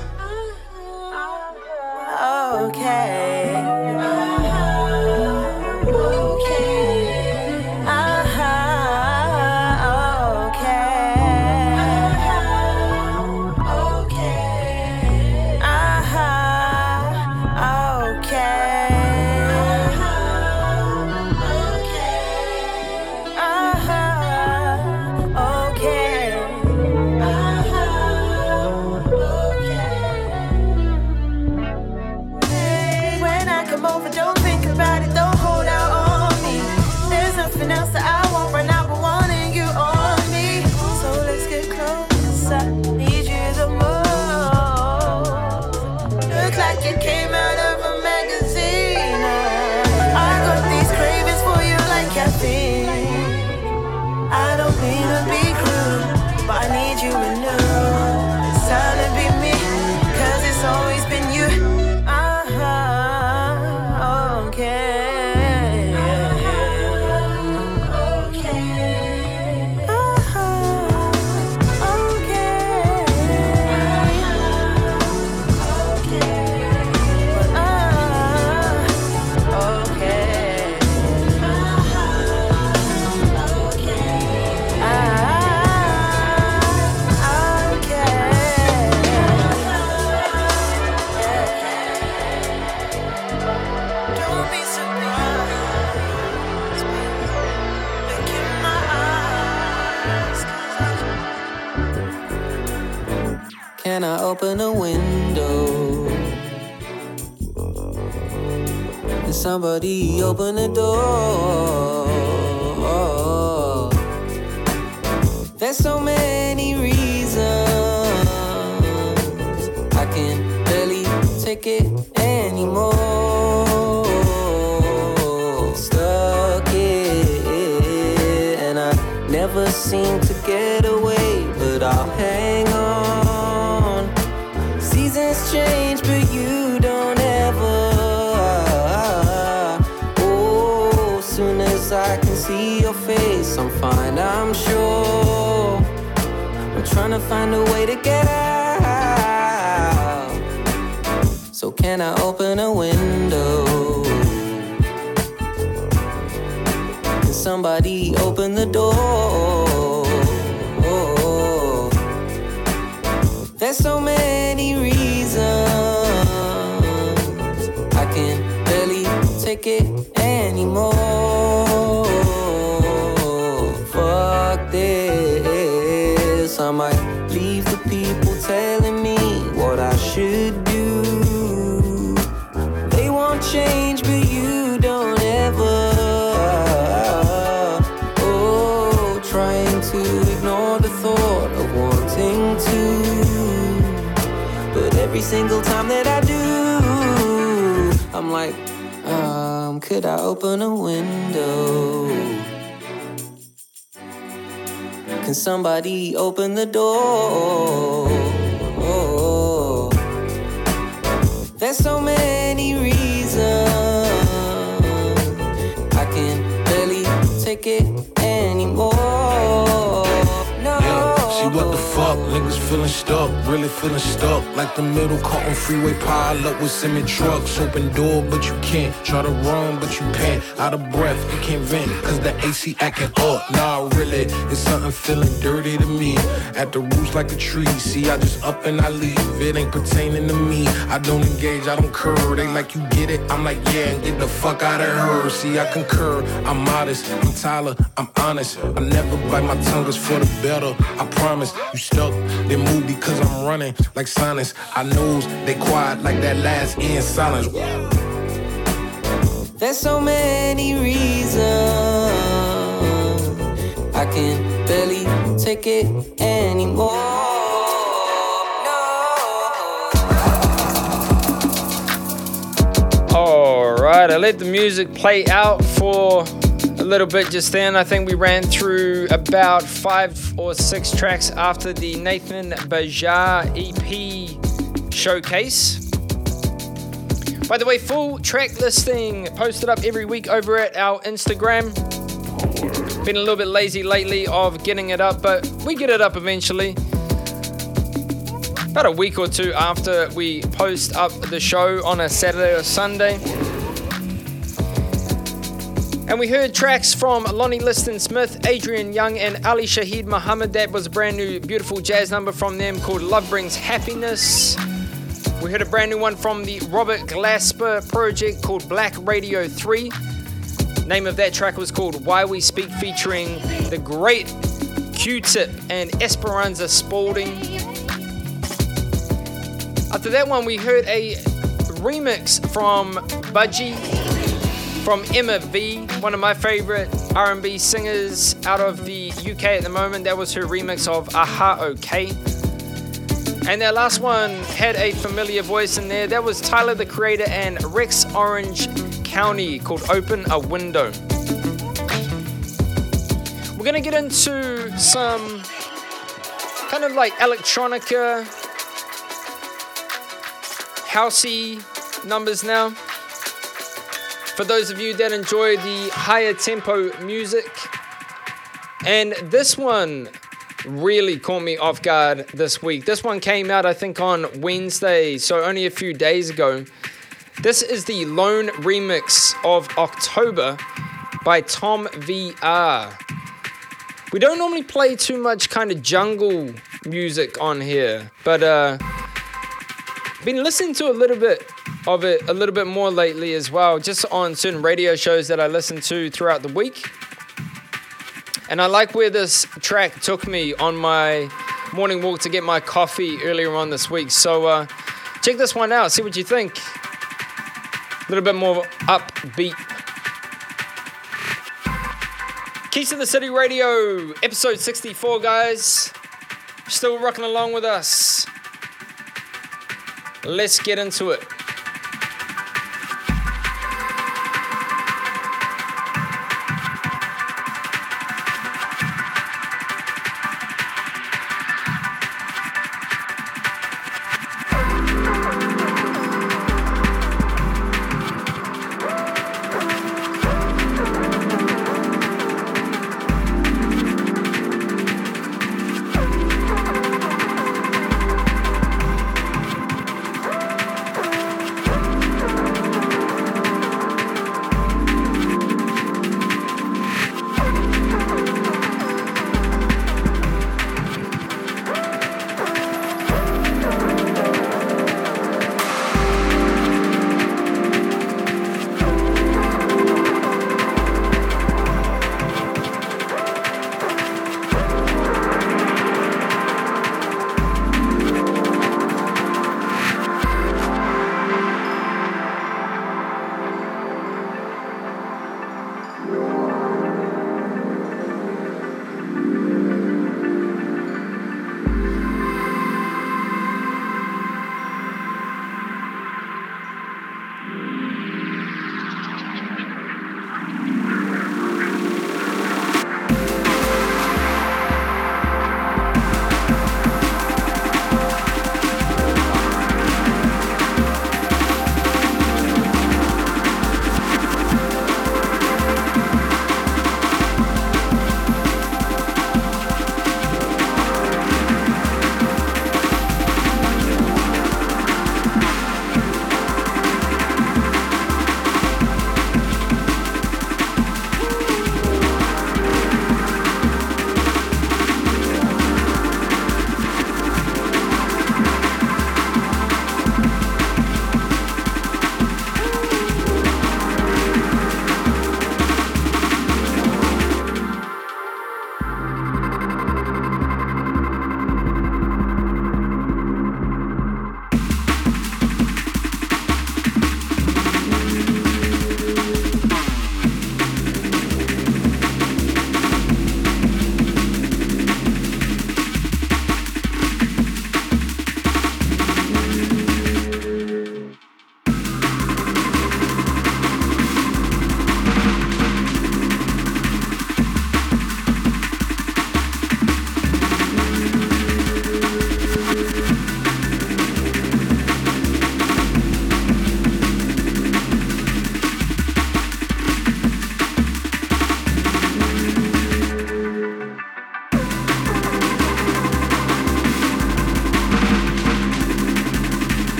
Can I open a window? Can somebody open the door? There's so many reasons I can barely take it anymore. Trying to find a way to get out. So, can I open a window? Can somebody open the door? There's so many reasons I can barely take it anymore. I might leave the people telling me what I should do. They won't change, but you don't ever. Oh, trying to ignore the thought of wanting to. But every single time that I do, I'm like, um, could I open a window? Can somebody open the door? Oh. There's so many reasons
fuck, niggas feeling stuck, really feeling stuck. Like the middle Compton freeway pile up with semi trucks. Open door, but you can't. Try to run, but you pant. Out of breath, you can't vent, cause the AC acting up. Nah, really, it's something feeling dirty to me. At the roots like a tree, see, I just up and I leave. It ain't pertaining to me. I don't engage, I don't curve. They like, you get it? I'm like, yeah, and get the fuck out of her. See, I concur, I'm modest, I'm Tyler, I'm honest. I never bite my tongue, it's for the better. I promise, you stuck, then move because I'm running like silence. I knows they quiet like that last end silence.
There's so many reasons I can barely take it anymore.
Alright, I let the music play out for a little bit just then. I think we ran through about five or six tracks after the Nathan Bajar EP showcase. By the way, full track listing posted up every week over at our Instagram. Been a little bit lazy lately of getting it up, but we get it up eventually. About a week or two after we post up the show on a Saturday or Sunday. And we heard tracks from Lonnie Liston Smith, Adrian Younge, and Ali Shaheed Muhammad. That was a brand new, beautiful jazz number from them called Love Brings Happiness. We heard a brand new one from the Robert Glasper project called Black Radio 3. Name of that track was called Why We Speak, featuring the great Q Tip and Esperanza Spalding. After that one, we heard a remix from Budgie from Emmavie, one of my favorite R&B singers out of the UK at the moment. That was her remix of Aha OK. And that last one had a familiar voice in there. That was Tyler the Creator and Rex Orange County called Open a Window. We're gonna get into some kind of like electronica, housey numbers now. For those of you that enjoy the higher tempo music, and this one really caught me off guard this week. This one came out, I think, on Wednesday, so only a few days ago. This is the lone remix of October by Tom VR. We don't normally play too much kind of jungle music on here, but uh been listening to a little bit of it a little bit more lately as well, just on certain radio shows that I listen to throughout the week. And I like where this track took me on my morning walk to get my coffee earlier on this week. So uh, check this one out, see what you think. A little bit more upbeat. Keys to the City Radio, episode 64, guys. Still rocking along with us. Let's get into it.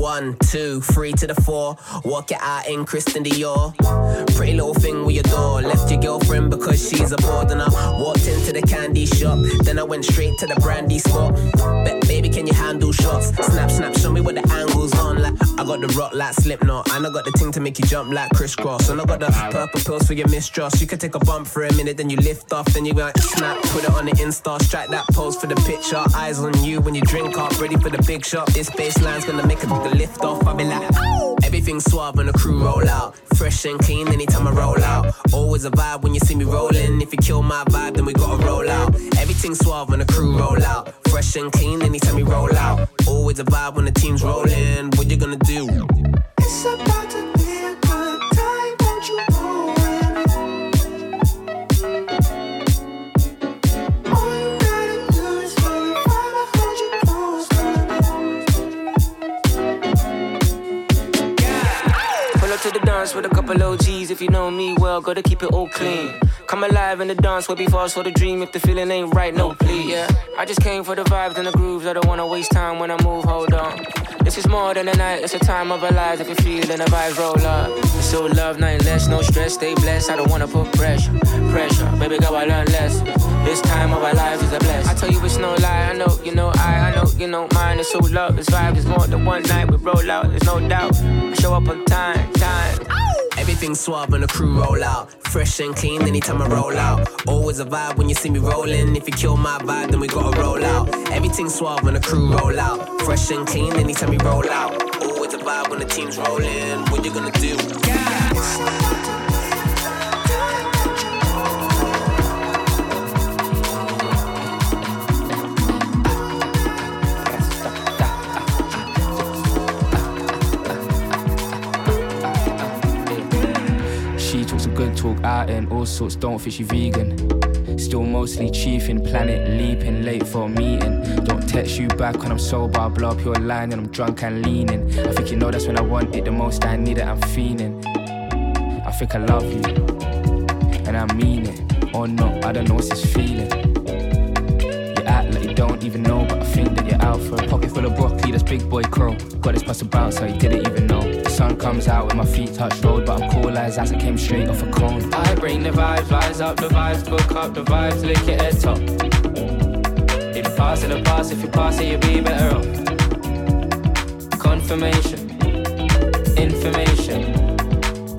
One, two, three to the four. Walk it out in Christian Dior. Pretty little thing we adore. Left your girlfriend because she's a aboard. And I walked into the candy shop. Then I went straight to the brandy spot. Bet, baby, can you handle shots? Snap, snap, show me what the angle's on. Like, I got the rock like Slipknot. And I got the thing to make you jump like crisscross. And I got the purple pills for your mistrust. You could take a bump for a minute, then you lift off. Then you like snap, put it on the Insta. Strike that pose for the picture. Eyes on you when you drink up. Ready for the big shot. This bassline's gonna make a nigga lift off. I be like, everything suave when the crew roll out. Fresh and clean anytime I roll out. Always a vibe when you see me rolling. If you kill my vibe, then we gotta roll out. Everything suave when the crew roll out. Fresh and clean anytime we roll out. Always a vibe when the team's rolling. What you gonna do?
It's about to with
a couple OGs. If you know me well, gotta keep it all clean. Come alive in the dance, where false for the dream. If the feeling ain't right, no please. Yeah, I just came for the vibes and the grooves. I don't wanna waste time when I move. Hold on. This is more than a night, it's a time of our lives. If you feel then the vibes roll up. It's so love, nothing less, no stress, stay blessed. I don't wanna put pressure, pressure. Baby girl, I learn less. This time of our lives is a bless. I tell you it's no lie, I know you know I, I know you know mine. It's so love, it's vibe, it's more than one night we roll out. There's no doubt. I show up on time, time.
Everything suave when the crew roll out. Fresh and clean anytime I roll out. Always a vibe when you see me rolling. If you kill my vibe, then we gotta roll out. Everything suave when the crew roll out. Fresh and clean anytime we roll out. Always a vibe when the team's rolling. What you gonna do?
She good talk out and all sorts, don't think she vegan. Still mostly chiefing, planet leaping, late for a meeting. Don't text you back when I'm sober, I blow up your line and I'm drunk and leaning. I think you know that's when I want it the most, I need it, I'm feeling. I think I love you, and I mean it. Or not, I don't know what's this feeling. You act like you don't
even know, but think that you're out for a pocket full of broccoli. That's big boy crow. Got this bust about, so he didn't even know. The sun comes out when my feet touch road, but I'm cool as as I came straight off a cone. I bring the vibes, rise up the vibes, book up the vibes, lick it head top. If you pass the past, if you pass it, you'll be better off. Confirmation, information,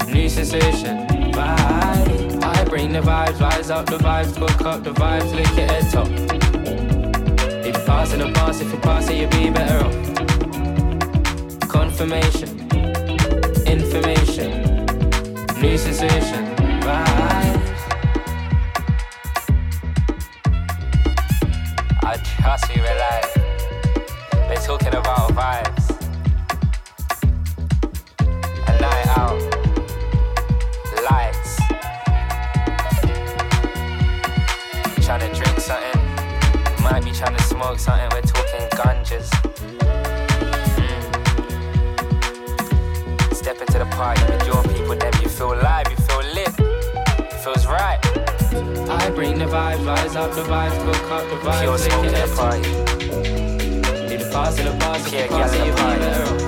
new sensation, vibe. I bring the vibes, rise up the vibes, book up the vibes, lick it head top. Pass in the past, if you pass it, you'll be better off. Confirmation, information, new sensation, vibe. I trust you, rely. We're talking about vibes. Trying to smoke something. We're talking ganjas. Mm. Step into the party with your people, then you feel live, you feel lit. It feels right. I bring the vibes, rise up the vibes, book up the vibes. Pure smoke in the party. Do the pass in the pass, if you pass it, you be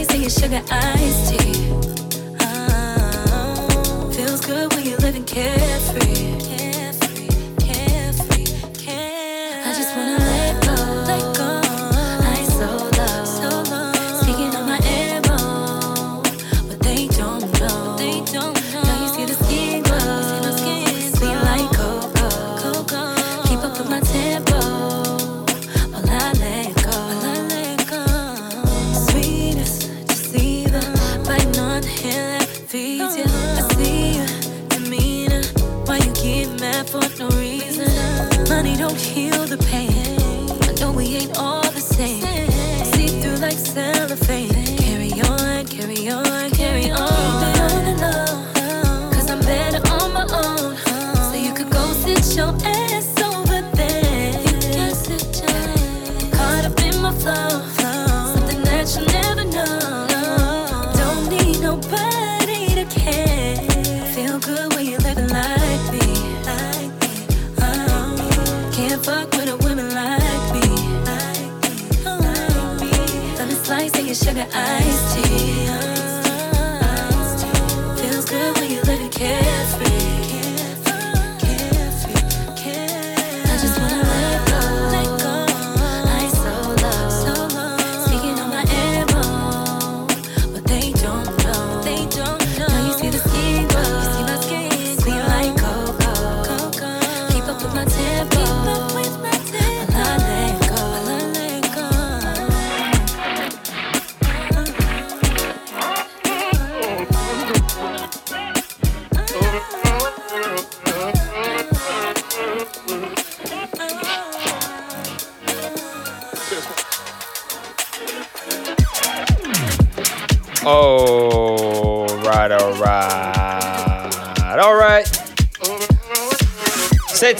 like
saying sugar iced tea. Oh, feels good when you're living. Carefree,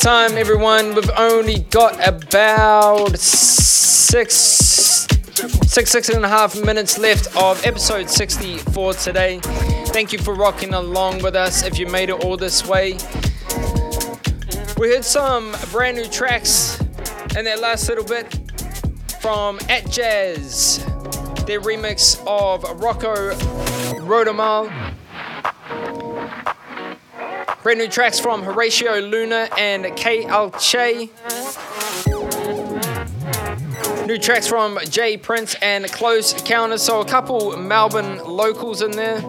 time, everyone. We've only got about six, six, six and a half minutes left of episode 64 today. Thank you for rocking along with us. If you made it all this way, we heard some brand new tracks in that last little bit from Atjazz, their remix of Rocco Rodamaal. Brand new tracks from Horatio Luna and K. Alche. New tracks from Jay Prince and Close Encounters, so a couple Melbourne locals in there.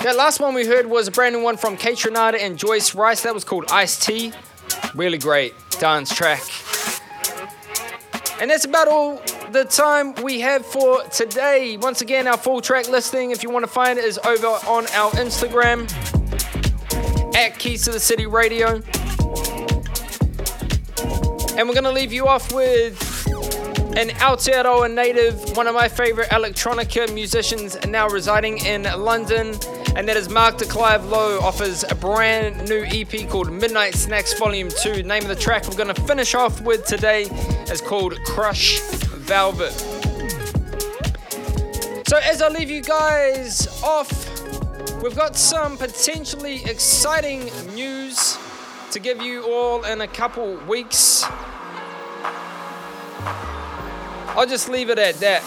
That last one we heard was a brand new one from Kaytranada and Joyce Wrice. That was called Ice Tea. Really great dance track. And that's about all the time we have for today. Once again, our full track listing, if you want to find it, is over on our Instagram at Keys to the City Radio. And we're going to leave you off with an Aotearoa native, one of my favorite electronica musicians now residing in London. And that is Mark de Clive Lowe offers a brand new EP called Midnight Snacks Volume 2. Name of the track we're going to finish off with today is called Crush Velvet. So as I leave you guys off, we've got some potentially exciting news to give you all in a couple weeks. I'll just leave it at that.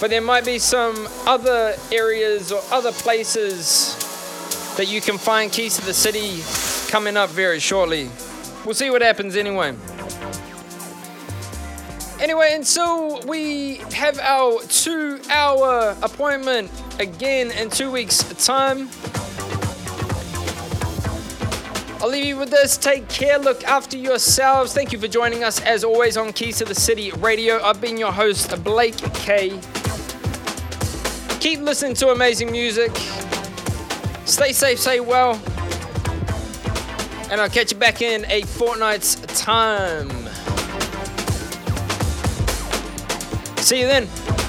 But there might be some other areas or other places that you can find keys to the city coming up very shortly. We'll see what happens anyway. Anyway, until we have our two hour appointment again in two weeks' time, I'll leave you with this. Take care, look after yourselves. Thank you for joining us as always on Keys to the City Radio. I've been your host, Blake K. Keep listening to amazing music. Stay safe, stay well. And I'll catch you back in a fortnight's time. See you then.